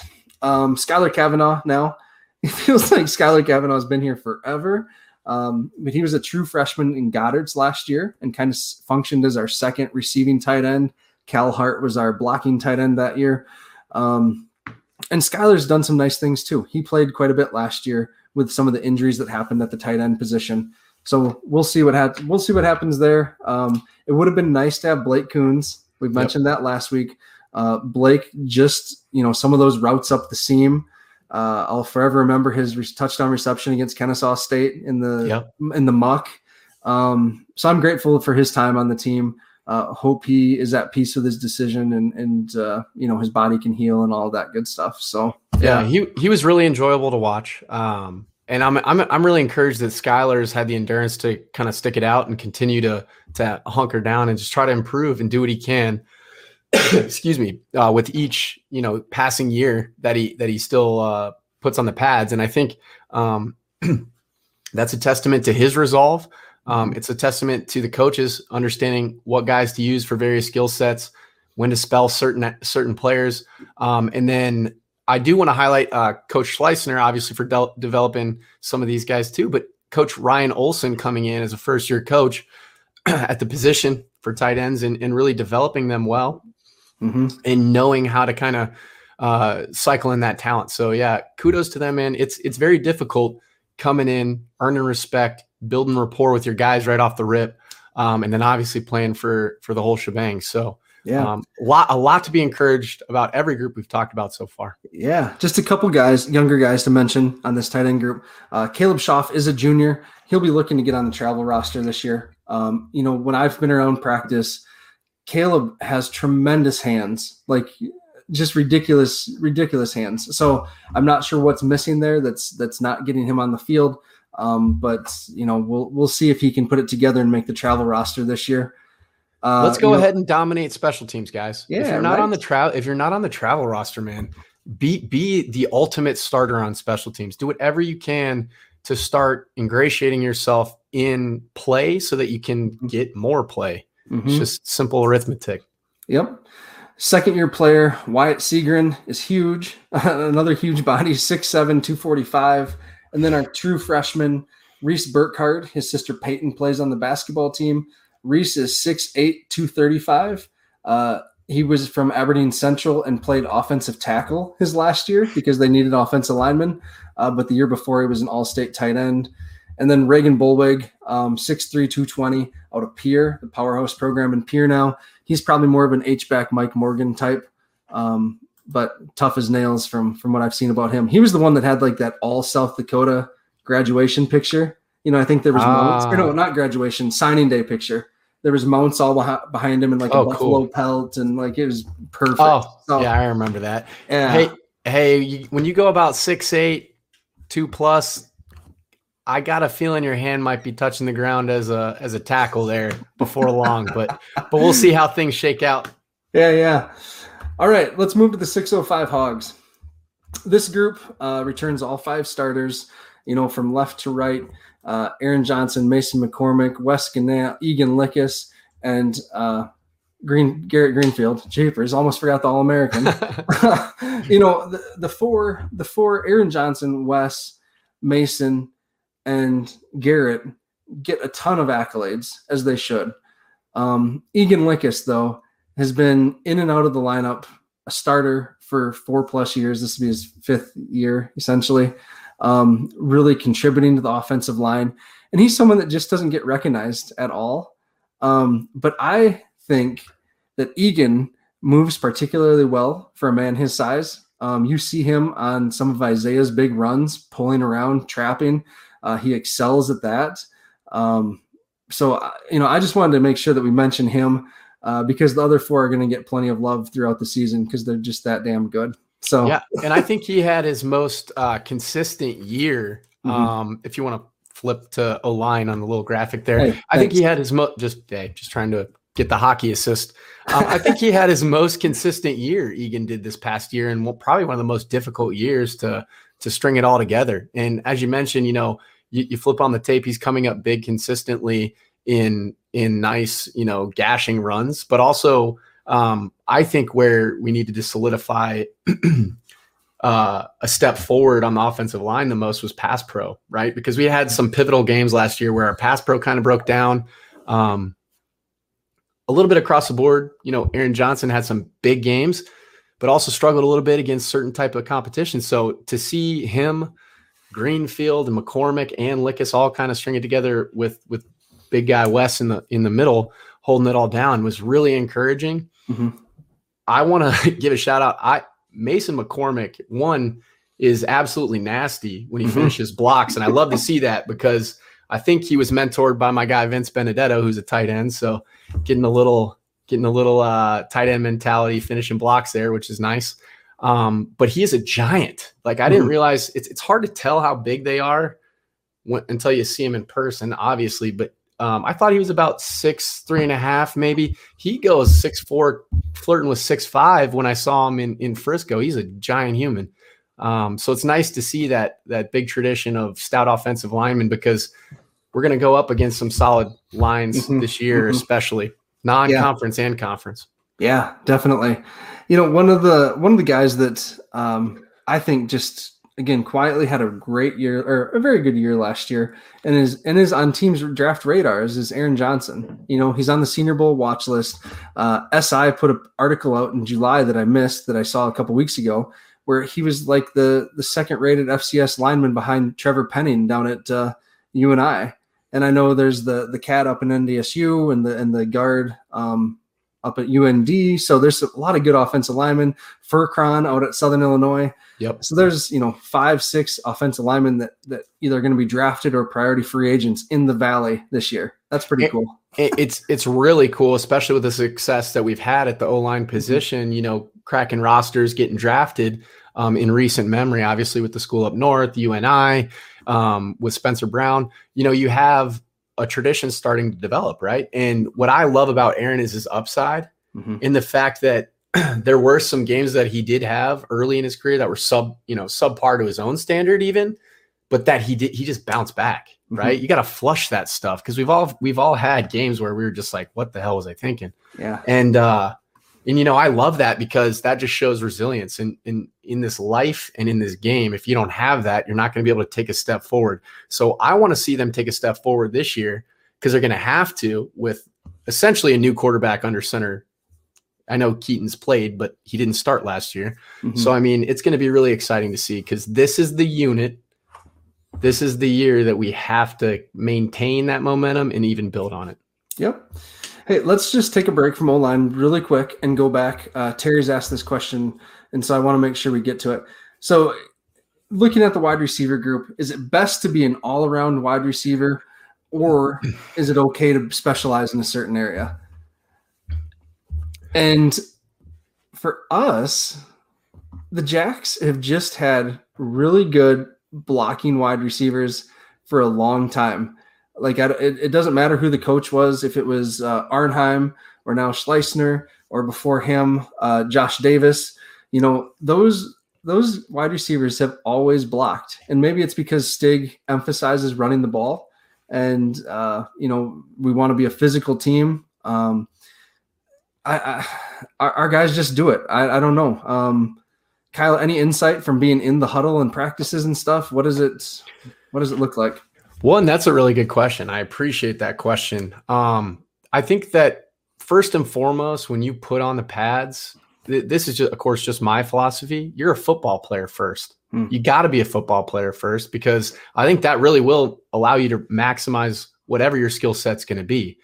Um, Skylar Kavanaugh now. [laughs] It feels like Skylar Kavanaugh has been here forever. Um, but he was a true freshman in Goddard's last year and kind of functioned as our second receiving tight end. Cal Hart was our blocking tight end that year. Um, and Skylar's done some nice things too. He played quite a bit last year with some of the injuries that happened at the tight end position. So we'll see what happens. We'll see what happens there. Um, it would have been nice to have Blake Coons. We mentioned yep. that last week. Uh, Blake just you know some of those routes up the seam. Uh, I'll forever remember his re- touchdown reception against Kennesaw State in the yep. in the muck. Um, so I'm grateful for his time on the team. Uh, hope he is at peace with his decision and and uh, you know his body can heal and all that good stuff. So yeah, yeah he he was really enjoyable to watch. Um, and I'm I'm I'm really encouraged that Skylar's had the endurance to kind of stick it out and continue to to hunker down and just try to improve and do what he can. [coughs] excuse me, uh, with each you know passing year that he that he still uh, puts on the pads, and I think um, [clears throat] that's a testament to his resolve. Um, it's a testament to the coaches understanding what guys to use for various skill sets, when to spell certain certain players, um, and then I do want to highlight uh, Coach Schleisner, obviously for de- developing some of these guys too, but Coach Ryan Olson coming in as a first year coach [clears throat] at the position for tight ends and, and really developing them well mm-hmm. and knowing how to kind of uh, cycle in that talent. So yeah, kudos to them, man. It's it's very difficult coming in, earning respect, building rapport with your guys right off the rip, um, and then obviously playing for for the whole shebang. So yeah, um, a lot a lot to be encouraged about every group we've talked about so far. Yeah, just a couple guys, younger guys to mention on this tight end group. Uh, Caleb Schaff is a junior. He'll be looking to get on the travel roster this year. Um, you know, when I've been around practice Caleb has tremendous hands, like just ridiculous, ridiculous hands. So I'm not sure what's missing there. That's that's not getting him on the field. Um, but you know, we'll we'll see if he can put it together and make the travel roster this year. Uh, Let's go ahead know, and dominate special teams, guys. Yeah, if you're not right. on the travel, if you're not on the travel roster, man, be be the ultimate starter on special teams. Do whatever you can to start ingratiating yourself in play so that you can mm-hmm. get more play. Mm-hmm. It's just simple arithmetic. Yep. Second year player, Wyatt Seagren is huge. [laughs] Another huge body, 6'7, 245. And then our true freshman, Reese Burkhardt, his sister Peyton plays on the basketball team. Reese is 6'8, 235. Uh, he was from Aberdeen Central and played offensive tackle his last year because they needed offensive linemen. Uh, but the year before, he was an all state tight end. And then Reagan Bolwig, um, 6'3, 220 out of Pierre, the powerhouse program in Pierre now. He's probably more of an H-back Mike Morgan type, um, but tough as nails from from what I've seen about him. He was the one that had like that all South Dakota graduation picture. You know, I think there was mounts, or no, ah. not graduation, signing day picture. There was mounts all behind him and like oh, a buffalo cool. pelt and like it was perfect. Oh, so, yeah, I remember that. Yeah. Hey, hey, when you go about six eight, two plus, I got a feeling your hand might be touching the ground as a as a tackle there before long, but but we'll see how things shake out. Yeah, yeah. All right, let's move to the 605 Hogs. This group uh, returns all five starters, you know, from left to right. Uh, Aaron Johnson, Mason McCormick, Wes Genant, Egan Lickus, and uh, Green Garrett Greenfield. Japers, almost forgot the All American. [laughs] [laughs] you know, the, the four, the four, Aaron Johnson, Wes, Mason, and Garrett get a ton of accolades as they should. Um, Egan Lickus, though, has been in and out of the lineup, a starter for four plus years. This will be his fifth year, essentially, um, really contributing to the offensive line. And he's someone that just doesn't get recognized at all. Um, but I think that Egan moves particularly well for a man his size. Um, you see him on some of Isaiah's big runs, pulling around, trapping. Uh, he excels at that. Um, so, uh, you know, I just wanted to make sure that we mention him uh, because the other four are going to get plenty of love throughout the season because they're just that damn good. So, yeah. And I think he had his most uh, consistent year. Mm-hmm. Um, if you want to flip to a line on the little graphic there, hey, I think he had his most just, hey, just trying to get the hockey assist. Um, I think he had his most consistent year. Egan did this past year, and probably one of the most difficult years to to string it all together. And as you mentioned, you know, you, you flip on the tape, he's coming up big consistently in in nice, you know, gashing runs, but also um, I think where we needed to solidify [clears throat] uh, a step forward on the offensive line the most was pass pro, right? Because we had some pivotal games last year where our pass pro kind of broke down. Um, a little bit across the board, you know, Aaron Johnson had some big games, but also struggled a little bit against certain type of competition. So to see him Greenfield and McCormick and Lickus all kind of string it together with with big guy Wes in the in the middle holding it all down was really encouraging. Mm-hmm. I want to [laughs] give a shout out. I Mason McCormick one is absolutely nasty when he mm-hmm. finishes blocks, and I love to see [laughs] that because I think he was mentored by my guy Vince Benedetto, who's a tight end. So getting a little getting a little uh, tight end mentality, finishing blocks there, which is nice. Um, but he is a giant. Like I didn't Mhm. realize it's it's hard to tell how big they are when, until you see him in person, obviously. But um, I thought he was about six three and a half, maybe. He goes six four, flirting with six five. When I saw him in in Frisco, he's a giant human. Um, so it's nice to see that that big tradition of stout offensive linemen because we're going to go up against some solid lines Mhm, this year, mhm. especially non-conference and conference. Yeah, definitely. You know, one of the one of the guys that um, I think just again quietly had a great year or a very good year last year, and is and is on teams draft radars is Aaron Johnson. You know, he's on the Senior Bowl watch list. Uh, SI put an article out in July that I missed that I saw a couple weeks ago, where he was like the the second rated FCS lineman behind Trevor Penning down at uh, UNI. And I know there's the the cat up in NDSU and the and the guard um, up at UND. So there's a lot of good offensive linemen. Furcron out at Southern Illinois. Yep. So there's you know five, six offensive linemen that that either going to be drafted or priority free agents in the Valley this year. That's pretty It- cool. it, it's it's really cool, especially with the success that we've had at the O line position. You know, cracking rosters, getting drafted um, in recent memory. Obviously, with the school up north, UNI, um, with Spencer Brown. You know, you have a tradition starting to develop, right? And what I love about Aaron is his upside Mhm. in the fact that [clears throat] there were some games that he did have early in his career that were sub, you know, subpar to his own standard, even, but that he did he just bounced back, right? You got to flush that stuff because we've all we've all had games where we were just like, what the hell was I thinking? Yeah. And uh, and you know, I love that because that just shows resilience in in in this life and in this game. If you don't have that, you're not going to be able to take a step forward. So I want to see them take a step forward this year because they're going to have to with essentially a new quarterback under center. I know Keaton's played, but he didn't start last year. Mhm. So I mean, it's going to be really exciting to see because this is the unit. This is the year that we have to maintain that momentum and even build on it. Yep. Hey, let's just take a break from O line really quick and go back. Uh, Terry's asked this question, and so I want to make sure we get to it. So, looking at the wide receiver group, is it best to be an all around wide receiver, or [laughs] is it okay to specialize in a certain area? And for us, the Jacks have just had really good blocking wide receivers for a long time. Like I, it, it doesn't matter who the coach was, if it was uh, Arnheim or now Schleisner or before him uh, Josh Davis. You know those those wide receivers have always blocked, and maybe it's because Stig emphasizes running the ball, and uh, you know we want to be a physical team. Um, I, I our, our guys just do it. I, I don't know. Um, Kyle, any insight from being in the huddle and practices and stuff? What is it? What does it look like? One, that's a really good question. I appreciate that question. Um, I think that first and foremost, when you put on the pads, th- this is just, of course, just my philosophy. You're a football player first. Hmm. You got to be a football player first because I think that really will allow you to maximize whatever your skill set's going to be.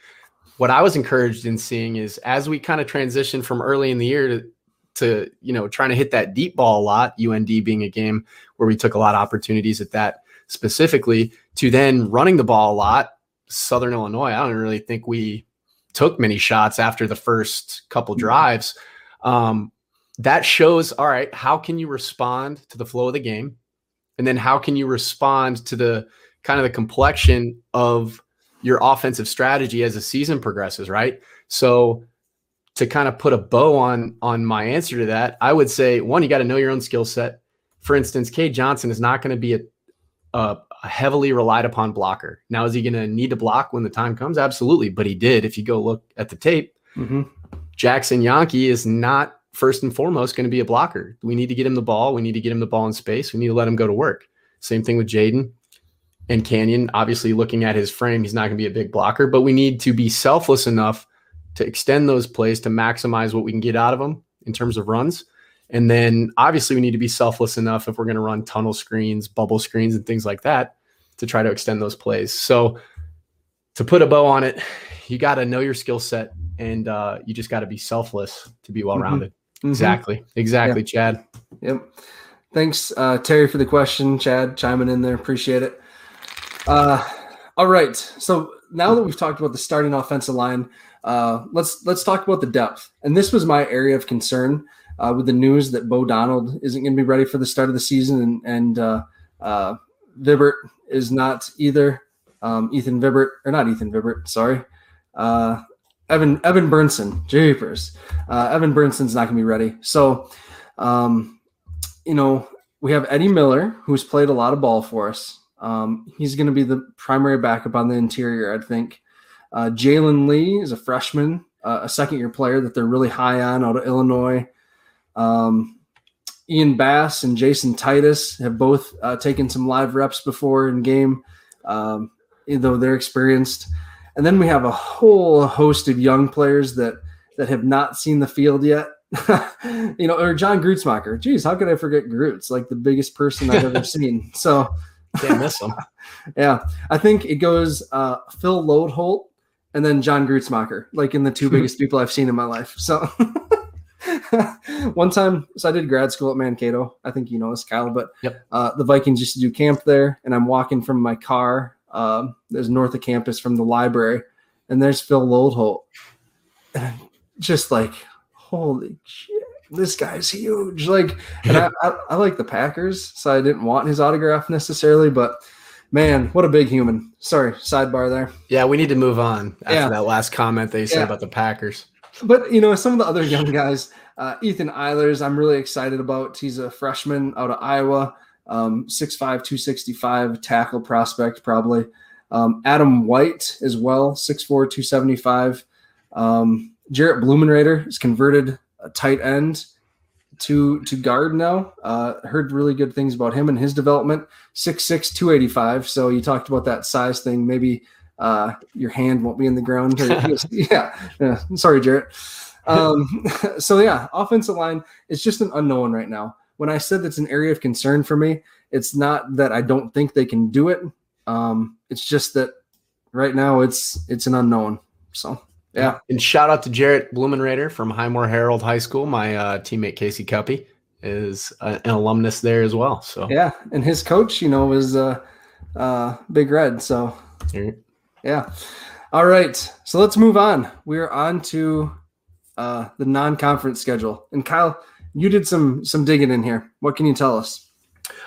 What I was encouraged in seeing is as we kind of transition from early in the year to to you know trying to hit that deep ball a lot, UND being a game where we took a lot of opportunities at that specifically to then running the ball a lot. Southern Illinois, I don't really think we took many shots after the first couple Mhm. drives. Um, that shows, all right, how can you respond to the flow of the game? And then how can you respond to the kind of the complexion of your offensive strategy as the season progresses, right? So to kind of put a bow on on my answer to that, I would say one, you got to know your own skill set. For instance, Cade Johnson is not going to be a, a, a heavily relied upon blocker. Now, is he going to need to block when the time comes? Absolutely, but he did. If you go look at the tape, Mm-hmm. Jaxon Janke is not first and foremost going to be a blocker. We need to get him the ball. We need to get him the ball in space. We need to let him go to work. Same thing with Jaden and Canyon. Obviously, looking at his frame, he's not going to be a big blocker, but we need to be selfless enough to extend those plays to maximize what we can get out of them in terms of runs. And then obviously, we need to be selfless enough if we're going to run tunnel screens, bubble screens, and things like that to try to extend those plays. So, to put a bow on it, you got to know your skill set and uh, you just got to be selfless to be well rounded. Mm-hmm. Exactly. Exactly, Chad. Yep. Thanks, uh, Terry, for the question. Chad chiming in there. Appreciate it. Uh, All right. So now that we've talked about the starting offensive line, uh, let's let's talk about the depth. And this was my area of concern uh, with the news that Bo Donald isn't going to be ready for the start of the season, and and uh, uh, Vibert is not either. Um, Ethan Vibert or not Ethan Vibert, sorry. Uh, Evan Evan Burnson, jeepers. Uh, Evan Burnson's not going to be ready. So, um, you know, we have Eddie Miller, who's played a lot of ball for us. Um, he's going to be the primary backup on the interior, I think. Uh, Jalen Lee is a freshman, uh, a second year player that they're really high on out of Illinois. Um, Ian Bass and Jason Titus have both uh, taken some live reps before in game, um, though they're experienced. And then we have a whole host of young players that that have not seen the field yet. [laughs] you know, or John Gruetzemacher. Geez, how could I forget Groots? Like the biggest person I've ever [laughs] seen. So can't miss him. [laughs] yeah, I think it goes uh, Phil Loadholt and then John Gruetzemacher, like in the two biggest people I've seen in my life. So [laughs] one time, so I did grad school at Mankato. I think you know this, Kyle, but yep. uh, the Vikings used to do camp there, and I'm walking from my car. Um, there's north of campus from the library, and there's Phil Loadholt, and I'm just like, holy shit, this guy's huge. Like, and I, [laughs] I, I like the Packers, so I didn't want his autograph necessarily, but man, what a big human. Sorry, sidebar there. Yeah, we need to move on after yeah. that last comment that you said yeah. about the Packers. But you know, some of the other young guys, uh, Ethan Eilers, I'm really excited about. He's a freshman out of Iowa, um, 6'5", 265 tackle prospect probably. Um, Adam White as well, 6'4", 275. Um, Jarrett Blumenrader is converted a tight end to to guard now. Uh, heard really good things about him and his development. 6'6", 285. So you talked about that size thing. Maybe uh, your hand won't be in the ground. [laughs] yeah, yeah. Sorry, Jarrett. Um, [laughs] so yeah, offensive line is just an unknown right now. When I said that's an area of concern for me, it's not that I don't think they can do it. Um, it's just that right now it's it's an unknown. So yeah. And shout out to Jarrett Blumenrader from Highmore Harrold High School. My uh, teammate Casey Cuppy is a, an alumnus there as well. So yeah, and his coach, you know, was uh, uh, Big Red. So yeah. All right. So let's move on. We're on to uh, the non-conference schedule. And Kyle, you did some some digging in here. What can you tell us?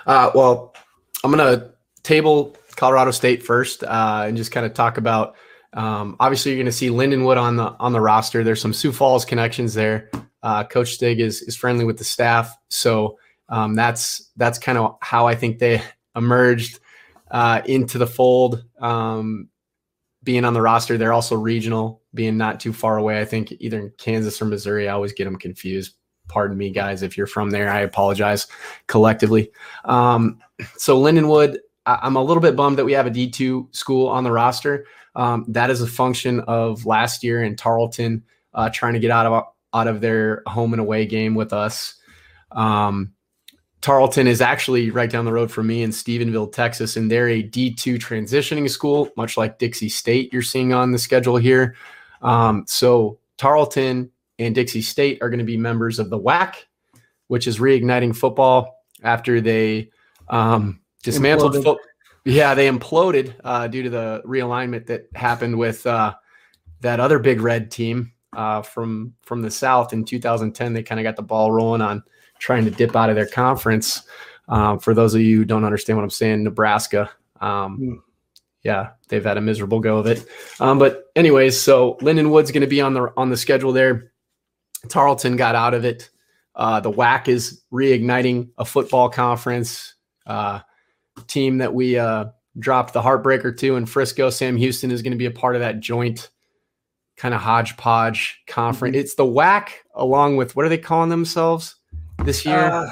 Uh, well, I'm gonna table Colorado State first uh, and just kind of talk about. Um, obviously, you're going to see Lindenwood on the on the roster. There's some Sioux Falls connections there. Uh, Coach Stig is is friendly with the staff, so um, that's that's kind of how I think they emerged uh, into the fold. Um, being on the roster, they're also regional, being not too far away. I think either in Kansas or Missouri. I always get them confused. Pardon me, guys, if you're from there. I apologize collectively. Um, so Lindenwood, I- am a little bit bummed that we have a D2 school on the roster. Um, that is a function of last year in Tarleton uh, trying to get out of out of their home and away game with us. Um, Tarleton is actually right down the road from me in Stephenville, Texas, and they're a D2 transitioning school, much like Dixie State you're seeing on the schedule here. Um, so Tarleton and Dixie State are going to be members of the WAC, which is reigniting football after they um, dismantled football. Yeah, they imploded uh, due to the realignment that happened with uh, that other big red team uh, from from the South in 2010. They kind of got the ball rolling on trying to dip out of their conference. Um, for those of you who don't understand what I'm saying, Nebraska, um, mm. yeah, they've had a miserable go of it. Um, but anyways, so Lindenwood's going to be on the on the schedule there. Tarleton got out of it. Uh, the WAC is reigniting a football conference. Uh, team that we uh, dropped the heartbreaker to in Frisco. Sam Houston is going to be a part of that joint kind of hodgepodge conference. Mm-hmm. It's the WAC along with what are they calling themselves? This year? Uh,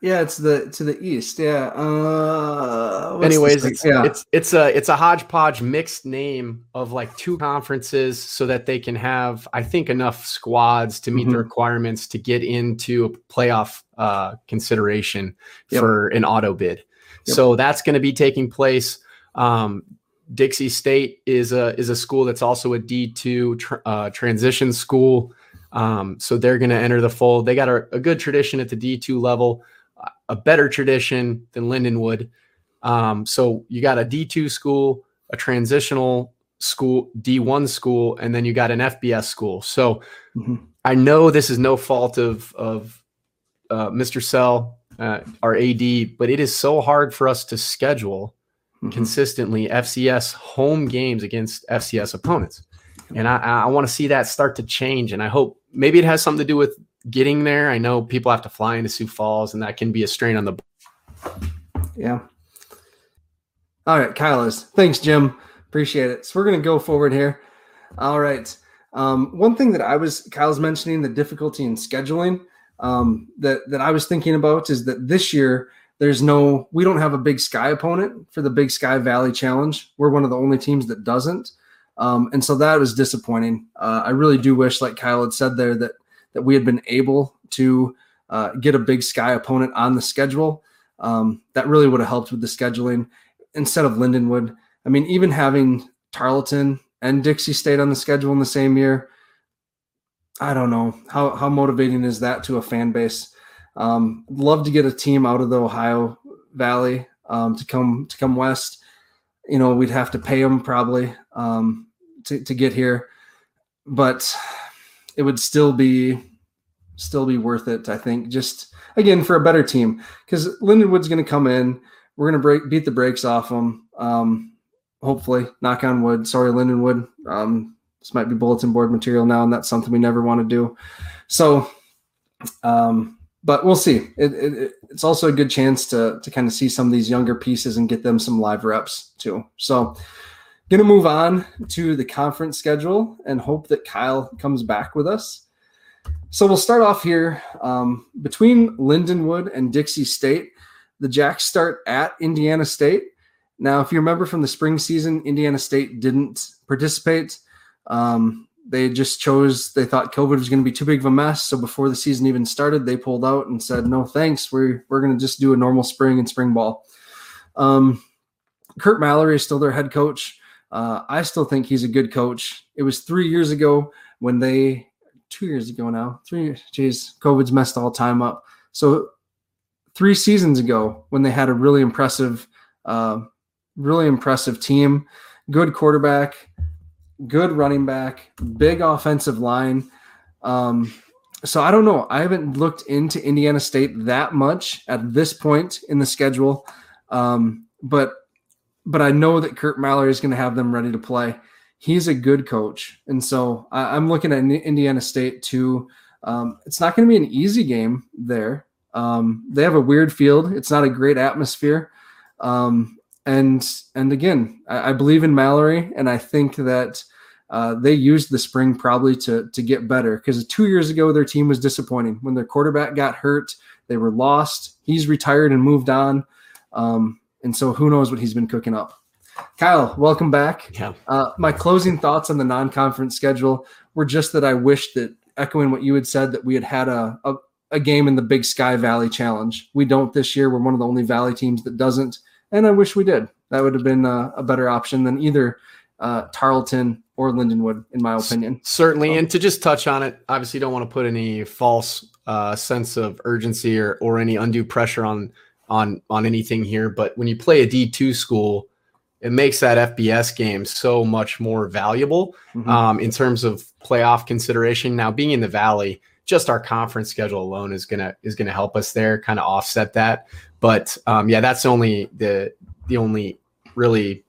yeah, it's the to the east. Yeah. Uh, Anyways, it's, yeah. it's it's a it's a hodgepodge mixed name of like two conferences, so that they can have I think enough squads to meet mm-hmm. the requirements to get into a playoff uh, consideration yep. for an auto bid. Yep. So that's going to be taking place. Um, Dixie State is a is a school that's also a D two tr- uh, transition school. Um, so they're going to enter the fold. They got a, a, good tradition at the D2 level, a better tradition than Lindenwood. Um, so you got a D2 school, a transitional school, D1 school, and then you got an FBS school. So Mhm. I know this is no fault of of uh, Mr. Sell, uh, our AD, but it is so hard for us to schedule Mhm. consistently FCS home games against FCS opponents. And I, I want to see that start to change. And I hope maybe it has something to do with getting there. I know people have to fly into Sioux Falls, and that can be a strain on the. Yeah. All right, Kyle is. Thanks, Jim. Appreciate it. So we're going to go forward here. All right. Um, one thing that I was Kyle's mentioning the difficulty in scheduling um, that that I was thinking about is that this year there's no we don't have a Big Sky opponent for the Big Sky Valley Challenge. We're one of the only teams that doesn't, um, and so that was disappointing. Uh, I really do wish, like Kyle had said there, that that we had been able to uh, get a Big Sky opponent on the schedule. Um, that really would have helped with the scheduling instead of Lindenwood. I mean, even having Tarleton and Dixie State on the schedule in the same year, I don't know how how motivating is that to a fan base. Um, love to get a team out of the Ohio Valley um, to come to come west. You know, we'd have to pay them probably um, to to get here, but it would still be still be worth it. I think just again for a better team because Lindenwood's going to come in. We're going to break beat the brakes off them. Um, hopefully, knock on wood. Sorry, Lindenwood. Um, this might be bulletin board material now, and that's something we never want to do. So, um, but we'll see. It, it, it's also a good chance to to kind of see some of these younger pieces and get them some live reps too. So, gonna move on to the conference schedule and hope that Kyle comes back with us. So we'll start off here um, between Lindenwood and Dixie State. The Jacks start at Indiana State. Now, if you remember from the spring season, Indiana State didn't participate. Um, they just chose, they thought COVID was going to be too big of a mess. So before the season even started, they pulled out and said, no, thanks. We're, we're going to just do a normal spring and spring ball. Um, Curt Mallory is still their head coach. Uh, I still think he's a good coach. It was three years ago when they, two years ago now, three, geez, COVID's messed all time up. So three seasons ago when they had a really impressive, uh, really impressive team, good quarterback, good running back, big offensive line. Um, so I don't know. I haven't looked into Indiana State that much at this point in the schedule, um, but but I know that Curt Mallory is going to have them ready to play. He's a good coach, and so I, am looking at Indiana State too. Um, it's not going to be an easy game there. Um, they have a weird field. It's not a great atmosphere. Um, and and again, I, I, believe in Mallory, and I think that uh, they used the spring probably to to get better because two years ago their team was disappointing when their quarterback got hurt. They were lost. He's retired and moved on, um, and so who knows what he's been cooking up. Kyle, welcome back. Yeah. Uh, my closing thoughts on the non-conference schedule were just that I wish that echoing what you had said that we had had a, a a game in the Big Sky Valley Challenge. We don't this year. We're one of the only Valley teams that doesn't, and I wish we did. That would have been a, a better option than either uh, Tarleton or Lindenwood, in my opinion. Certainly, and to just touch on it, obviously, don't want to put any false uh, sense of urgency or or any undue pressure on on on anything here. But when you play a D two school, it makes that FBS game so much more valuable Mhm. um, in terms of playoff consideration. Now, being in the Valley, just our conference schedule alone is gonna is gonna help us there, kind of offset that. But um, yeah, that's only the the only really,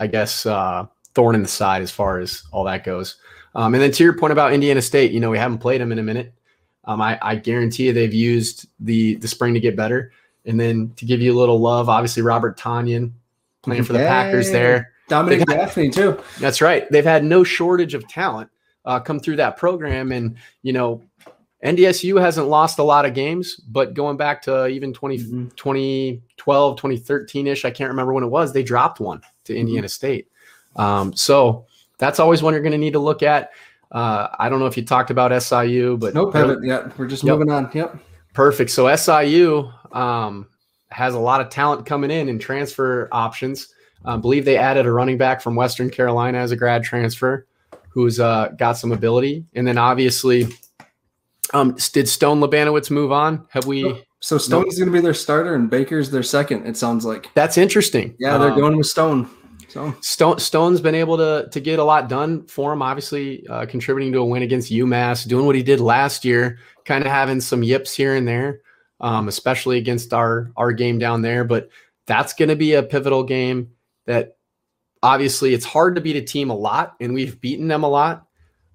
I guess, uh, thorn in the side as far as all that goes. Um, and then to your point about Indiana State, you know, we haven't played them in a minute. Um, I, I guarantee you they've used the the spring to get better. And then to give you a little love, obviously Robert Tonyan playing for the Packers there. Dominic Gaffney too. That's right. They've had no shortage of talent uh, come through that program. And, you know, NDSU hasn't lost a lot of games, but going back to even 20, Mhm. 2012, 2013 ish, I can't remember when it was, they dropped one to Indiana State. Um, so that's always one you're going to need to look at. Uh, I don't know if you talked about SIU, but Nope, haven't yet. We're just Yep. moving on. Yep. Perfect. So SIU um, has a lot of talent coming in and transfer options. I believe they added a running back from Western Carolina as a grad transfer who's uh, got some ability. And then obviously, um, did Stone Labanowitz move on? Have we? So Stone's going to be their starter and Baker's their second. It sounds like. That's interesting. Yeah, they're Um, going with Stone. So Stone Stone's been able to to get a lot done for him. Obviously, uh, contributing to a win against UMass, doing what he did last year, kind of having some yips here and there, um, especially against our our game down there. But that's going to be a pivotal game. That obviously it's hard to beat a team a lot, and we've beaten them a lot,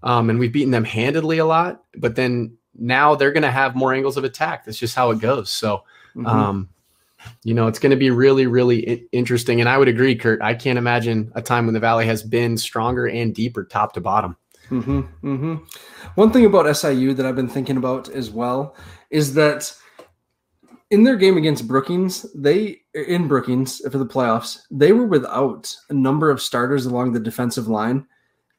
um, and we've beaten them handedly a lot. But then now they're going to have more angles of attack. That's just how it goes. So. mhm. Um, you know, it's going to be really, really interesting. And I would agree, Kurt. I can't imagine a time when the Valley has been stronger and deeper, top to bottom. Mm-hmm, mm-hmm. One thing about SIU that I've been thinking about as well is that in their game against Brookings, they in Brookings for the playoffs, they were without a number of starters along the defensive line,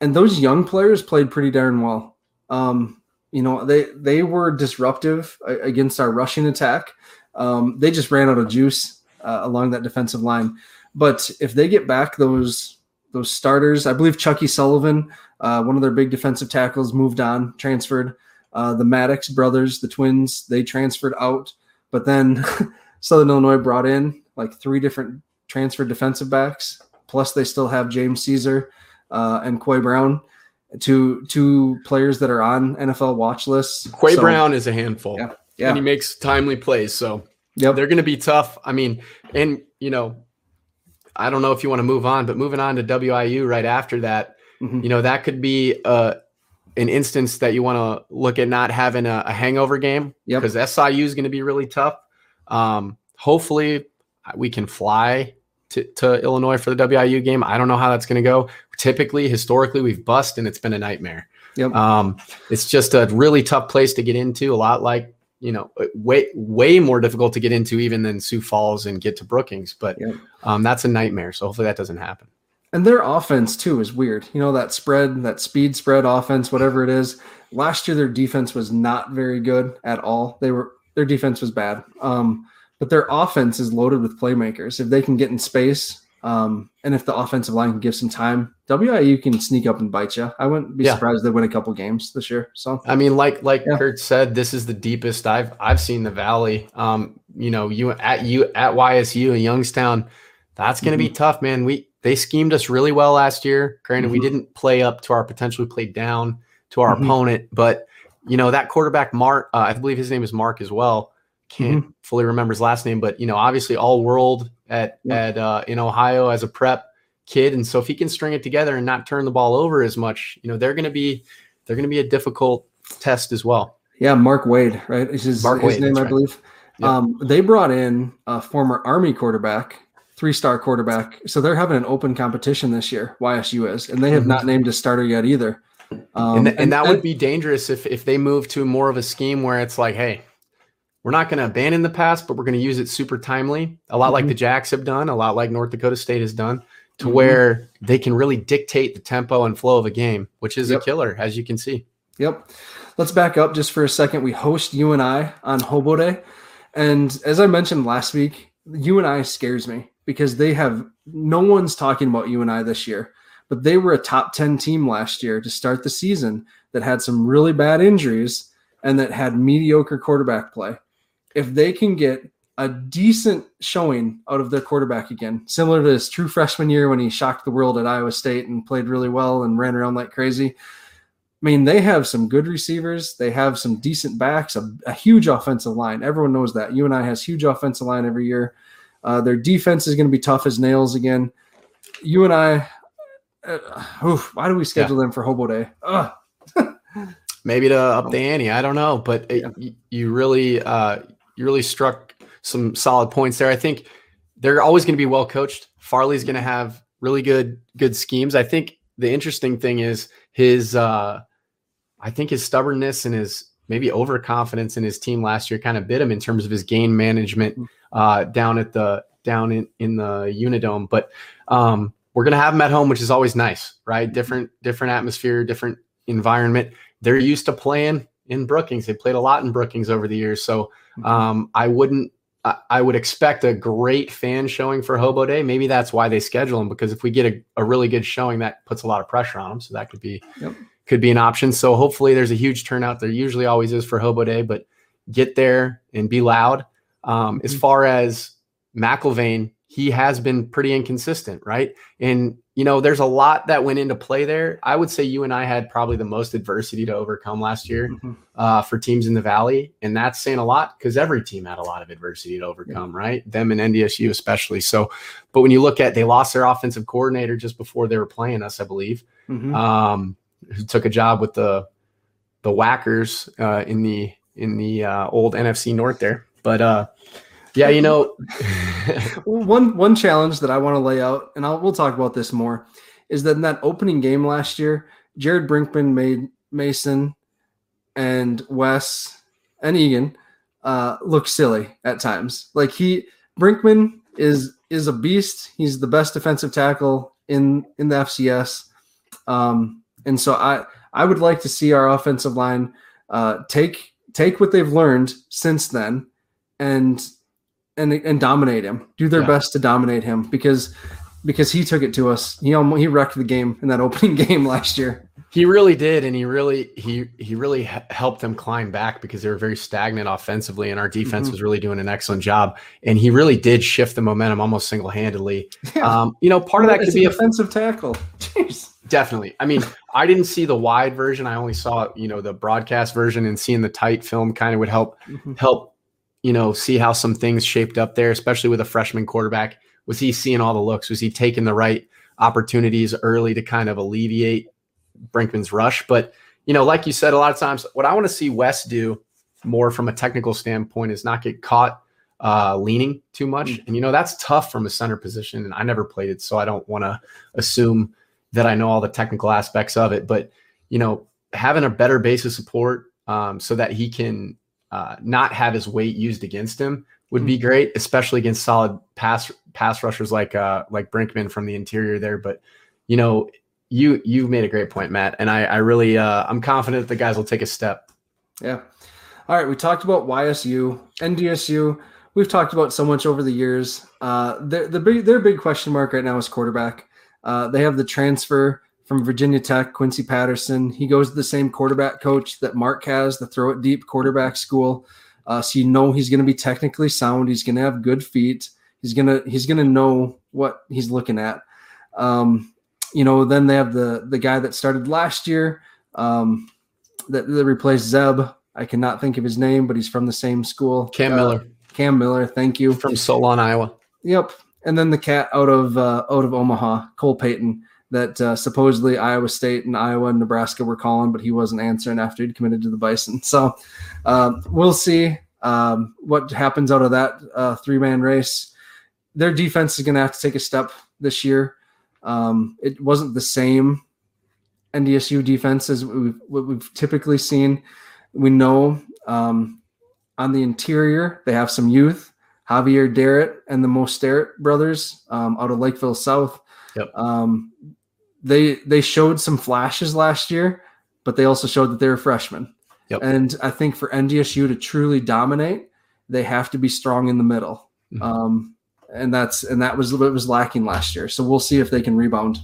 and those young players played pretty darn well. Um, you know, they they were disruptive against our rushing attack. Um, they just ran out of juice uh, along that defensive line. But if they get back those those starters, I believe Chucky Sullivan, uh, one of their big defensive tackles, moved on, transferred. Uh, the Maddox brothers, the twins, they transferred out. But then [laughs] Southern Illinois brought in like three different transferred defensive backs. Plus, they still have James Caesar uh, and Quay Brown, two two players that are on NFL watch lists. Quay So, Brown is a handful, Yeah, and yeah, he makes timely plays. So yep. they're going to be tough. I mean, and you know, I don't know if you want to move on, but moving on to WIU right after that, Mhm. you know, that could be uh, an instance that you want to look at not having a, a hangover game Yep. because SIU is going to be really tough. Um, hopefully, we can fly to, to Illinois for the WIU game. I don't know how that's going to go. Typically, historically, we've bust and it's been a nightmare. Yep. Um, it's just a really tough place to get into. A lot like you know, way way more difficult to get into even than Sioux Falls and get to Brookings. But Yep. um, that's a nightmare. So hopefully that doesn't happen. And their offense too is weird. You know that spread, that speed spread offense, whatever it is. Last year their defense was not very good at all. They were their defense was bad. Um, but their offense is loaded with playmakers. If they can get in space, um, and if the offensive line can give some time, WIU can sneak up and bite you. I wouldn't be Yeah. surprised if they win a couple games this year. So I mean, like like Yeah. Kurt said, this is the deepest I've I've seen the valley. Um, you know, you at you at YSU in Youngstown, that's going to be tough, man. We they schemed us really well last year. Granted, we Mhm. didn't play up to our potential. We played down to our Mhm. opponent, but you know that quarterback Mark, uh, I believe his name is Mark as well. Can't fully remember his last name, but you know, obviously all world at Yeah. at uh, in Ohio as a prep kid, and so if he can string it together and not turn the ball over as much, you know, they're going to be they're going to be a difficult test as well. Yeah, Mark Waid, right? Is his, Mark his Waid, name, I right. believe. Yep. Um, they brought in a former Army quarterback, three-star quarterback. So they're having an open competition this year. YSU is, and they have Mhm. not named a starter yet either. Um, and, th- and that would be dangerous if if they move to more of a scheme where it's like, hey, we're not going to abandon the pass, but we're going to use it super timely, a lot like Mhm. the Jacks have done, a lot like North Dakota State has done, to Mhm. where they can really dictate the tempo and flow of a game, which is Yep. a killer, as you can see. Yep. Let's back up just for a second. We host UNI on Hobo Day. And as I mentioned last week, UNI scares me because they have no one's talking about UNI this year, but they were a top 10 team last year to start the season that had some really bad injuries and that had mediocre quarterback play. If they can get a decent showing out of their quarterback again, similar to his true freshman year when he shocked the world at Iowa State and played really well and ran around like crazy. I mean, they have some good receivers. They have some decent backs, a, a huge offensive line. Everyone knows that. UNI has huge offensive line every year. Uh, their defense is going to be tough as nails again. UNI, uh, oof, why do we schedule them for Hobo Day? Ugh. [laughs] Maybe to up the ante, I don't know, but it, Yeah. you really uh, you really struck some solid points there. I think they're always going to be well coached. Farley's going to have really good good schemes. I think the interesting thing is his uh, I think his stubbornness and his maybe overconfidence in his team last year kind of bit him in terms of his game management uh, down at the down in, in the Unidome. But um, we're gonna have him at home, which is always nice, right? Different different atmosphere, different environment. They're used to playing in Brookings. They played a lot in Brookings over the years, so um, I wouldn't. I, I would expect a great fan showing for Hobo Day. Maybe that's why they schedule them because if we get a, a really good showing, that puts a lot of pressure on them. So that could be Yep. could be an option. So hopefully there's a huge turnout. There usually always is for Hobo Day, but get there and be loud. Um, As Mhm. far as McElvain, he has been pretty inconsistent, right? And you know, there's a lot that went into play there. I would say UNI had probably the most adversity to overcome last year mm-hmm. uh, for teams in the Valley, and that's saying a lot because every team had a lot of adversity to overcome, yeah. right? Them and NDSU especially. So, but when you look at, they lost their offensive coordinator just before they were playing us, I believe, mm-hmm. um, who took a job with the the Whackers uh, in the in the uh, old NFC North there, but. uh yeah, you know, [laughs] one one challenge that I want to lay out, and I'll, we'll talk about this more, is that in that opening game last year, Jared Brinkman made Mason and Wes and Egan uh, look silly at times. Like he Brinkman is is a beast. He's the best defensive tackle in in the FCS, um, and so I I would like to see our offensive line uh, take take what they've learned since then and and and dominate him. Do their yeah. best to dominate him because because he took it to us. He almost, he wrecked the game in that [laughs] opening game last year. He really did, and he really he he really helped them climb back because they were very stagnant offensively, and our defense mm-hmm. was really doing an excellent job. And he really did shift the momentum almost single handedly. [laughs] Yeah. Um, you know, part of that could be a defensive tackle. [laughs] Jeez. Definitely. I mean, I didn't see the wide version. I only saw you know the broadcast version, and seeing the tight film kind of would help mm-hmm. help you know, see how some things shaped up there, especially with a freshman quarterback. Was he seeing all the looks? Was he taking the right opportunities early to kind of alleviate Brinkman's rush? But, you know, like you said, a lot of times what I want to see Wes do more from a technical standpoint is not get caught uh, leaning too much. Mm. And, you know, that's tough from a center position. And I never played it, so I don't want to assume that I know all the technical aspects of it. But, you know, having a better base of support um, so that he can uh, not have his weight used against him would be hmm. great, especially against solid pass pass rushers like uh, like Brinkman from the interior there. But you know, you you've made a great point, Matt, and I, I really uh, I'm confident the guys will take a step. Yeah. All right, we talked about YSU, NDSU. We've talked about so much over the years. Uh, the big their big question mark right now is quarterback. Uh, they have the transfer from Virginia Tech, Quincy Patterson. He goes to the same quarterback coach that Mark has, the throw it deep quarterback school. Uh, so you know he's going to be technically sound. He's going to have good feet. He's gonna he's gonna know what he's looking at. Um, you know, then they have the the guy that started last year um, that, that replaced Zeb. I cannot think of his name, but he's from the same school. Cam uh, Miller. Cam Miller. Thank you. From Solon, Iowa. Yep. And then the cat out of uh, out of Omaha, Cole Payton that uh, supposedly Iowa State and Iowa and Nebraska were calling, but he wasn't answering after he'd committed to the Bison. [laughs] So um, we'll see um, what happens out of that uh, three man race. Their defense is going to have to take a step this year. Um, it wasn't the same NDSU defense as we've, what we've typically seen. We know um, on the interior they have some youth. Javier Darrett and the Mostaert brothers um, out of Lakeville South. Yep. Um, they they showed some flashes last year, but they also showed that they were freshmen. Yep. And I think for NDSU to truly dominate, they have to be strong in the middle. Mm-hmm. Um, and that's and that was what was lacking last year. So we'll see if they can rebound.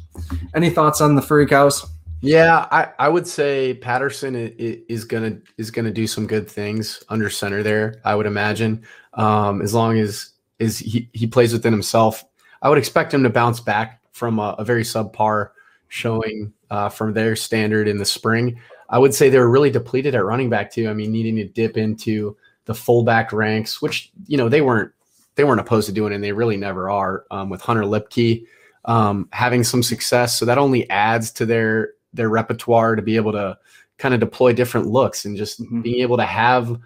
Any thoughts on the furry cows? Yeah, I, I would say Patterson is gonna is gonna do some good things under center there. I would imagine, um, as long as is he, he plays within himself. I would expect him to bounce back from a, a very subpar showing uh, from their standard in the spring. I would say they were really depleted at running back too. I mean, needing to dip into the fullback ranks, which you know they weren't they weren't opposed to doing, and they really never are. Um, with Hunter Luepke um, having some success, so that only adds to their their repertoire to be able to kind of deploy different looks and just mm-hmm. being able to have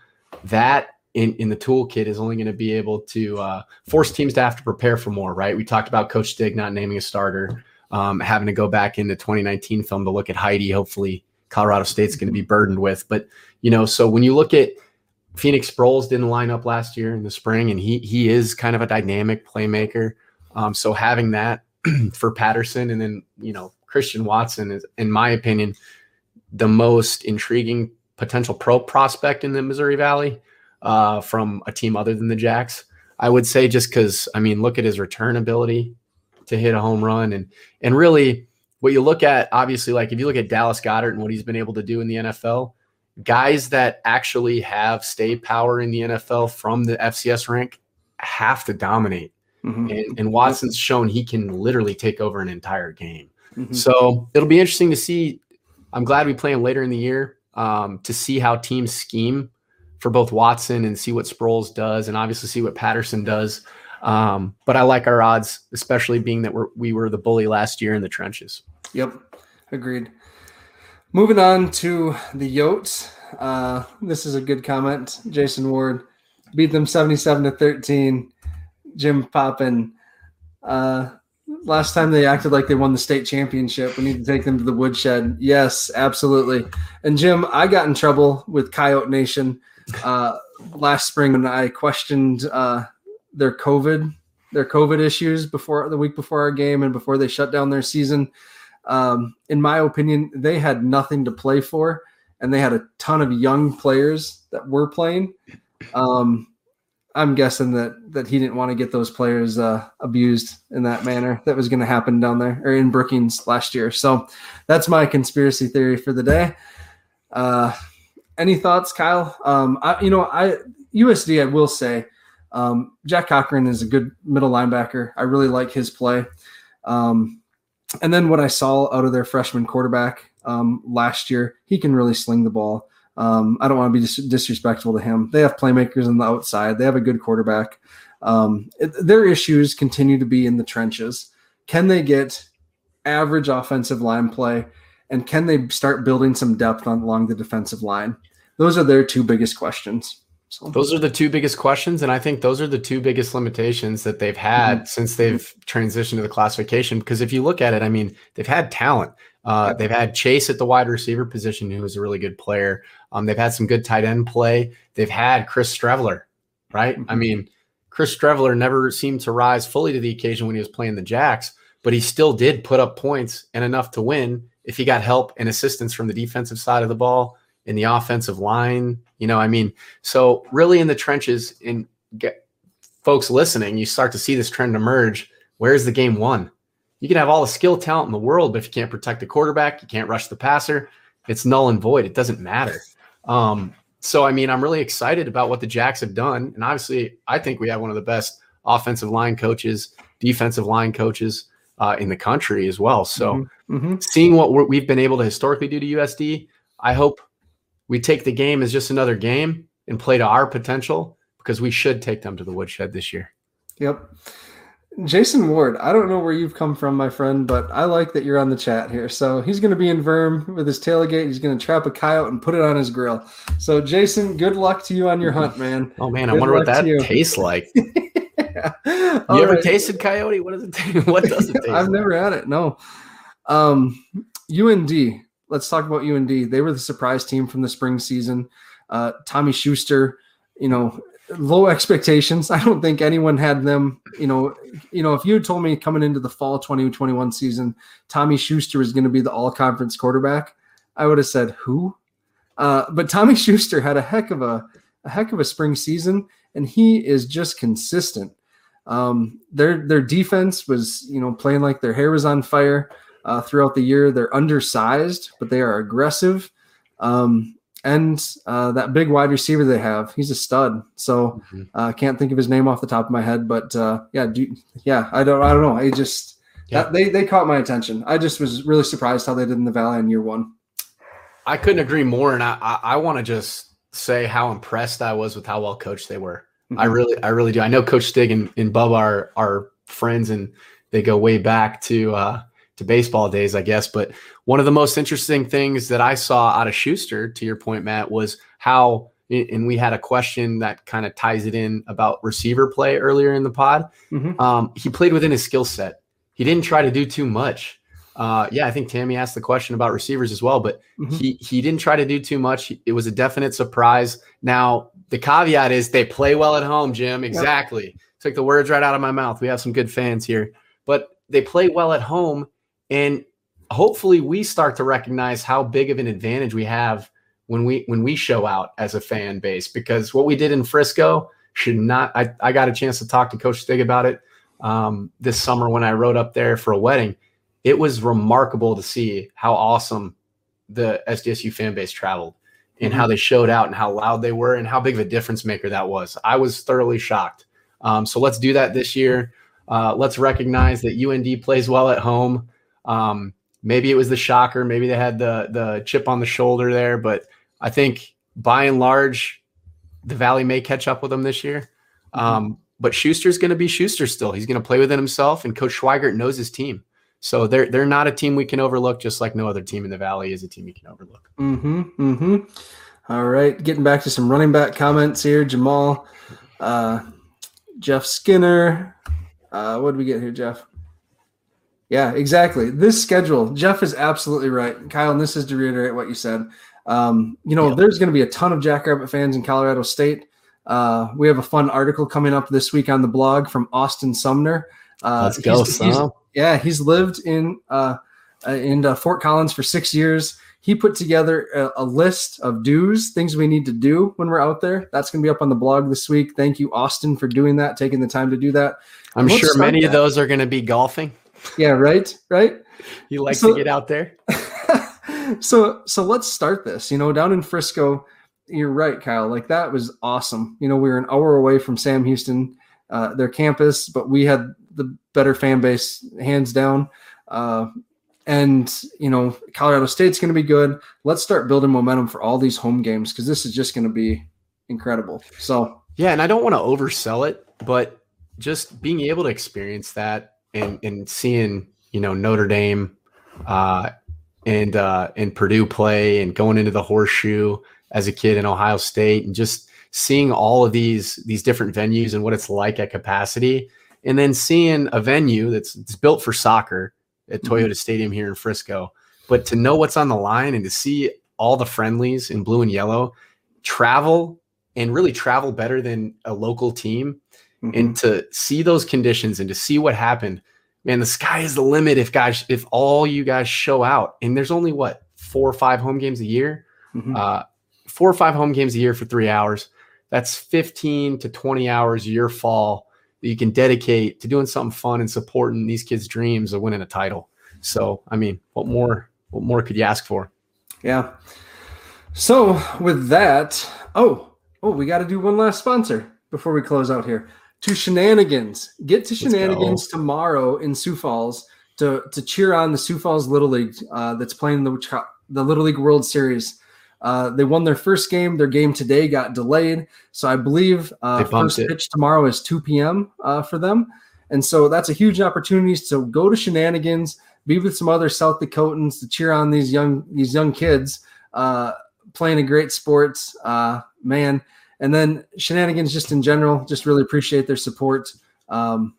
that in, in the toolkit is only going to be able to uh, force teams to have to prepare for more, right? We talked about Coach Stig not naming a starter um, having to go back into 2019 film to look at Heidi. Hopefully, Colorado State's going to be burdened with. But you know, so when you look at Phoenix Sproles didn't line up last year in the spring, and he he is kind of a dynamic playmaker. Um, so having that [clears throat] for Patterson, and then you know Christian Watson is, in my opinion, the most intriguing potential pro prospect in the Missouri Valley uh, from a team other than the Jacks. I would say just because I mean, look at his return ability to hit a home run. And and really what you look at, obviously, like if you look at Dallas Goedert and what he's been able to do in the NFL, guys that actually have stay power in the NFL from the FCS rank have to dominate. mm-hmm. and, and, Watson's shown he can literally take over an entire game. Mm-hmm. So it'll be interesting to see. I'm glad we play him later in the year um, to see how teams scheme for both Watson and see what Sproles does, and obviously see what Patterson does. Um, but I like our odds, especially being that we're, we were the bully last year in the trenches. Yep, agreed. Moving on to the Yotes. Uh, this is a good comment. Jason Ward beat them 77 to 13. Jim Poppin. Uh, last time they acted like they won the state championship. We need to take them to the woodshed. Yes, absolutely. And Jim, I got in trouble with Coyote Nation uh, last spring when I questioned uh, their COVID, their COVID issues before the week before our game and before they shut down their season. Um, in my opinion, they had nothing to play for, and they had a ton of young players that were playing. Um, I'm guessing that that he didn't want to get those players uh, abused in that manner. That was going to happen down there or in Brookings last year. So that's my conspiracy theory for the day. Uh, any thoughts, Kyle? Um, I, you know, I USD. I will say, um, Jack Cochrane is a good middle linebacker. I really like his play. Um, and then what I saw out of their freshman quarterback um, last year, he can really sling the ball. Um, I don't want to be dis- disrespectful to him. They have playmakers on the outside. They have a good quarterback. Um, it, their issues continue to be in the trenches. Can they get average offensive line play, and can they start building some depth on, along the defensive line? Those are their two biggest questions. So. Those are the two biggest questions, and I think those are the two biggest limitations that they've had mm-hmm. since they've transitioned to the classification. Because if you look at it, I mean, they've had talent. Uh, they've had Chase at the wide receiver position, who is a really good player. Um, they've had some good tight end play. They've had Chris Streveler, right? Mm-hmm. I mean, Chris Streveler never seemed to rise fully to the occasion when he was playing the Jacks, but he still did put up points and enough to win if he got help and assistance from the defensive side of the ball in the offensive line. You know, I mean, so really in the trenches, in get folks listening, you start to see this trend emerge. Where's the game won? You can have all the skill talent in the world, but if you can't protect the quarterback, you can't rush the passer, it's null and void. It doesn't matter. Um, so, I mean, I'm really excited about what the Jacks have done. And obviously, I think we have one of the best offensive line coaches, defensive line coaches uh, in the country as well. So, mm-hmm. Mm-hmm. seeing what we've been able to historically do to USD, I hope we take the game as just another game and play to our potential because we should take them to the woodshed this year. Yep. Jason Ward, I don't know where you've come from, my friend, but I like that you're on the chat here. So he's going to be in Verm with his tailgate. He's going to trap a coyote and put it on his grill. So, Jason, good luck to you on your hunt, man. Oh, man. Good I wonder what that tastes like. [laughs] yeah. You All ever right. tasted coyote? What does it taste? [laughs] What does it taste I've like? never had it. No. Um, UND. Let's talk about UND. They were the surprise team from the spring season. Uh, Tommy Schuster, you know, low expectations. [laughs] I don't think anyone had them. You know, you know, if you had told me coming into the fall 2021 season, Tommy Schuster was going to be the all conference quarterback, I would have said who. Uh, but Tommy [laughs] Schuster had a heck of a, a heck of a spring season, and he is just consistent. Um, their their defense was you know playing like their hair was on fire uh, throughout the year. They're undersized, but they are aggressive. Um, and uh, that big wide receiver they have, he's a stud. So I mm-hmm. uh, can't think of his name off the top of my head, but uh, yeah, do, yeah, I don't, I don't know. I just yeah. that, they they caught my attention. I just was really surprised how they did in the Valley in year one. I couldn't agree more, and I I, I want to just say how impressed I was with how well coached they were. Mm-hmm. I really I really do. I know Coach Stig and, and Bub are are friends, and they go way back to uh, to baseball days, I guess. But one of the most interesting things that I saw out of Schuster, to your point, Matt, was how, and we had a question that kind of ties it in about receiver play earlier in the pod. Mm-hmm. Um, he played within his skill set. He didn't try to do too much. Uh, yeah, I think Tammy asked the question about receivers as well, but mm-hmm. he he didn't try to do too much. It was a definite surprise. Now the caveat is they play well at home, Jim. Exactly. Yep. Took the words right out of my mouth. We have some good fans here, but they play well at home and hopefully we start to recognize how big of an advantage we have when we when we show out as a fan base because what we did in Frisco should not I, I got a chance to talk to Coach Stig about it um, this summer when I rode up there for a wedding. It was remarkable to see how awesome the SDSU fan base traveled and mm-hmm. how they showed out and how loud they were and how big of a difference maker that was. I was thoroughly shocked. Um, so let's do that this year. Uh, let's recognize that UND plays well at home. Um, maybe it was the shocker. Maybe they had the the chip on the shoulder there, but I think by and large, the Valley may catch up with them this year. Mm-hmm. Um, but Schuster's going to be Schuster still. He's going to play within himself, and Coach Schweigert knows his team. So they're they're not a team we can overlook, just like no other team in the Valley is a team you can overlook. Mm-hmm. Mm-hmm. All right, getting back to some running back comments here. Jamal, uh, Jeff Skinner. Uh, what did we get here, Jeff? Yeah, exactly. This schedule, Jeff is absolutely right. Kyle, and this is to reiterate what you said. Um, you know, there's going to be a ton of Jackrabbit fans in Colorado State. Uh, we have a fun article coming up this week on the blog from Austin Sumner. Uh, Let's go, he's, he's, yeah, he's lived in uh, uh, in uh, Fort Collins for six years. He put together a, a, list of do's, things we need to do when we're out there. That's going to be up on the blog this week. Thank you, Austin, for doing that, taking the time to do that. I'm sure many that. of those are going to be golfing. Yeah, right, right. He likes so, to get out there. [laughs] so, so let's start this. You know, down in Frisco, you're right, Kyle. Like that was awesome. You know, we were an hour away from Sam Houston, uh, their campus, but we had the better fan base, hands down. Uh, and you know, Colorado State's going to be good. Let's start building momentum for all these home games because this is just going to be incredible. So yeah, and I don't want to oversell it, but just being able to experience that and and seeing you know Notre Dame uh, and uh, and Purdue play and going into the horseshoe as a kid in Ohio State and just seeing all of these these different venues and what it's like at capacity and then seeing a venue that's, built for soccer at mm-hmm. Toyota mm-hmm. Stadium here in Frisco, but to know what's on the line and to see all the friendlies in blue and yellow travel and really travel better than a local team mm-hmm. and to see those conditions and to see what happened man the sky is the limit if guys if all you guys show out and there's only what four or five home games a year mm-hmm. uh, four or five home games a year for three hours that's 15 to 20 hours your fall that you can dedicate to doing something fun and supporting these kids' dreams of winning a title. So, I mean, what more? What more could you ask for? Yeah. So with that, oh, oh, we got to do one last sponsor before we close out here. To Shenanigans, get to Shenanigans tomorrow in Sioux Falls to to cheer on the Sioux Falls Little League uh, that's playing the the Little League World Series. Uh, they won their first game. Their game today got delayed, so I believe uh, first it. pitch tomorrow is 2 p.m. Uh, for them, and so that's a huge opportunity to go to Shenanigans, be with some other South Dakotans to cheer on these young these young kids uh, playing a great sports, uh, man. And then Shenanigans, just in general, just really appreciate their support, um,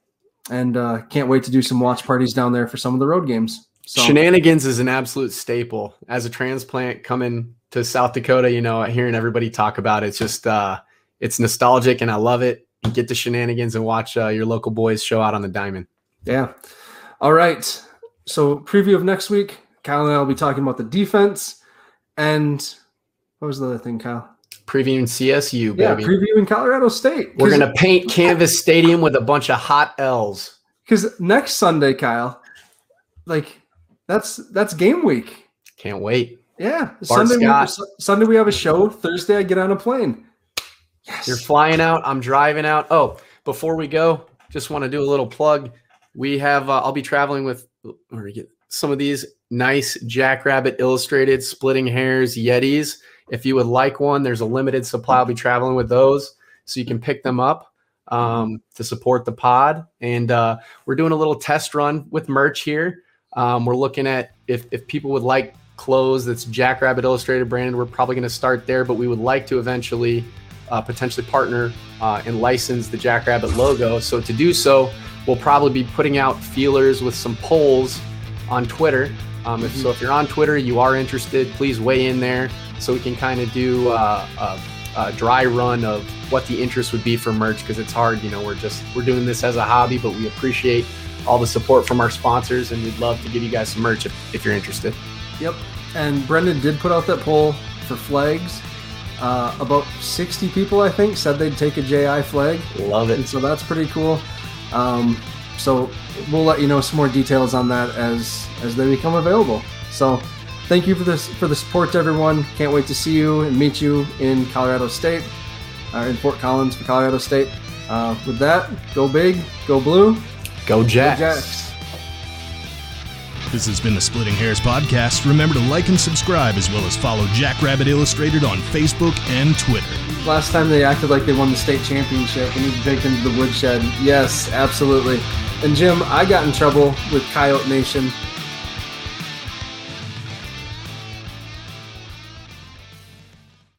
and uh, can't wait to do some watch parties down there for some of the road games. So. Shenanigans is an absolute staple as a transplant coming to South Dakota, you know, hearing everybody talk about it, it's just uh, it's nostalgic and I love it. You get to shenanigans and watch uh, your local boys show out on the diamond. Yeah. All right. So preview of next week, Kyle and I will be talking about the defense and what was the other thing, Kyle? Previewing CSU, baby. Yeah, previewing Colorado State. We're gonna paint Canvas Stadium with a bunch of hot L's. Because next Sunday, Kyle, like that's that's game week. Can't wait. Yeah, Sunday we, Sunday we have a show. Thursday I get on a plane. Yes. You're flying out. I'm driving out. Oh, before we go, just want to do a little plug. We have. Uh, I'll be traveling with Where we get some of these nice Jackrabbit illustrated splitting hairs Yetis. If you would like one, there's a limited supply. I'll be traveling with those, so you can pick them up um, to support the pod. And uh, we're doing a little test run with merch here. Um, we're looking at if if people would like clothes that's Jackrabbit Illustrated branded. We're probably going to start there, but we would like to eventually uh, potentially partner uh, and license the Jackrabbit logo. So to do so, we'll probably be putting out feelers with some polls on Twitter. Um, if, so if you're on Twitter, you are interested, please weigh in there so we can kind of do uh, a, a, dry run of what the interest would be for merch because it's hard. You know, we're just we're doing this as a hobby, but we appreciate all the support from our sponsors, and we'd love to give you guys some merch if, if you're interested. Yep. And Brendan did put out that poll for flags. Uh, about 60 people, I think, said they'd take a JI flag. Love it. And so that's pretty cool. Um, so we'll let you know some more details on that as as they become available. So thank you for this for the support to everyone. Can't wait to see you and meet you in Colorado State, uh, in Fort Collins for Colorado State. Uh, with that, go big, go blue. Go Jacks. Go Jacks. This has been the Splitting Hairs podcast. Remember to like and subscribe as well as follow Jackrabbit Illustrated on Facebook and Twitter. Last time they acted like they won the state championship and he take them to the woodshed. Yes, absolutely. And Jim, I got in trouble with Coyote Nation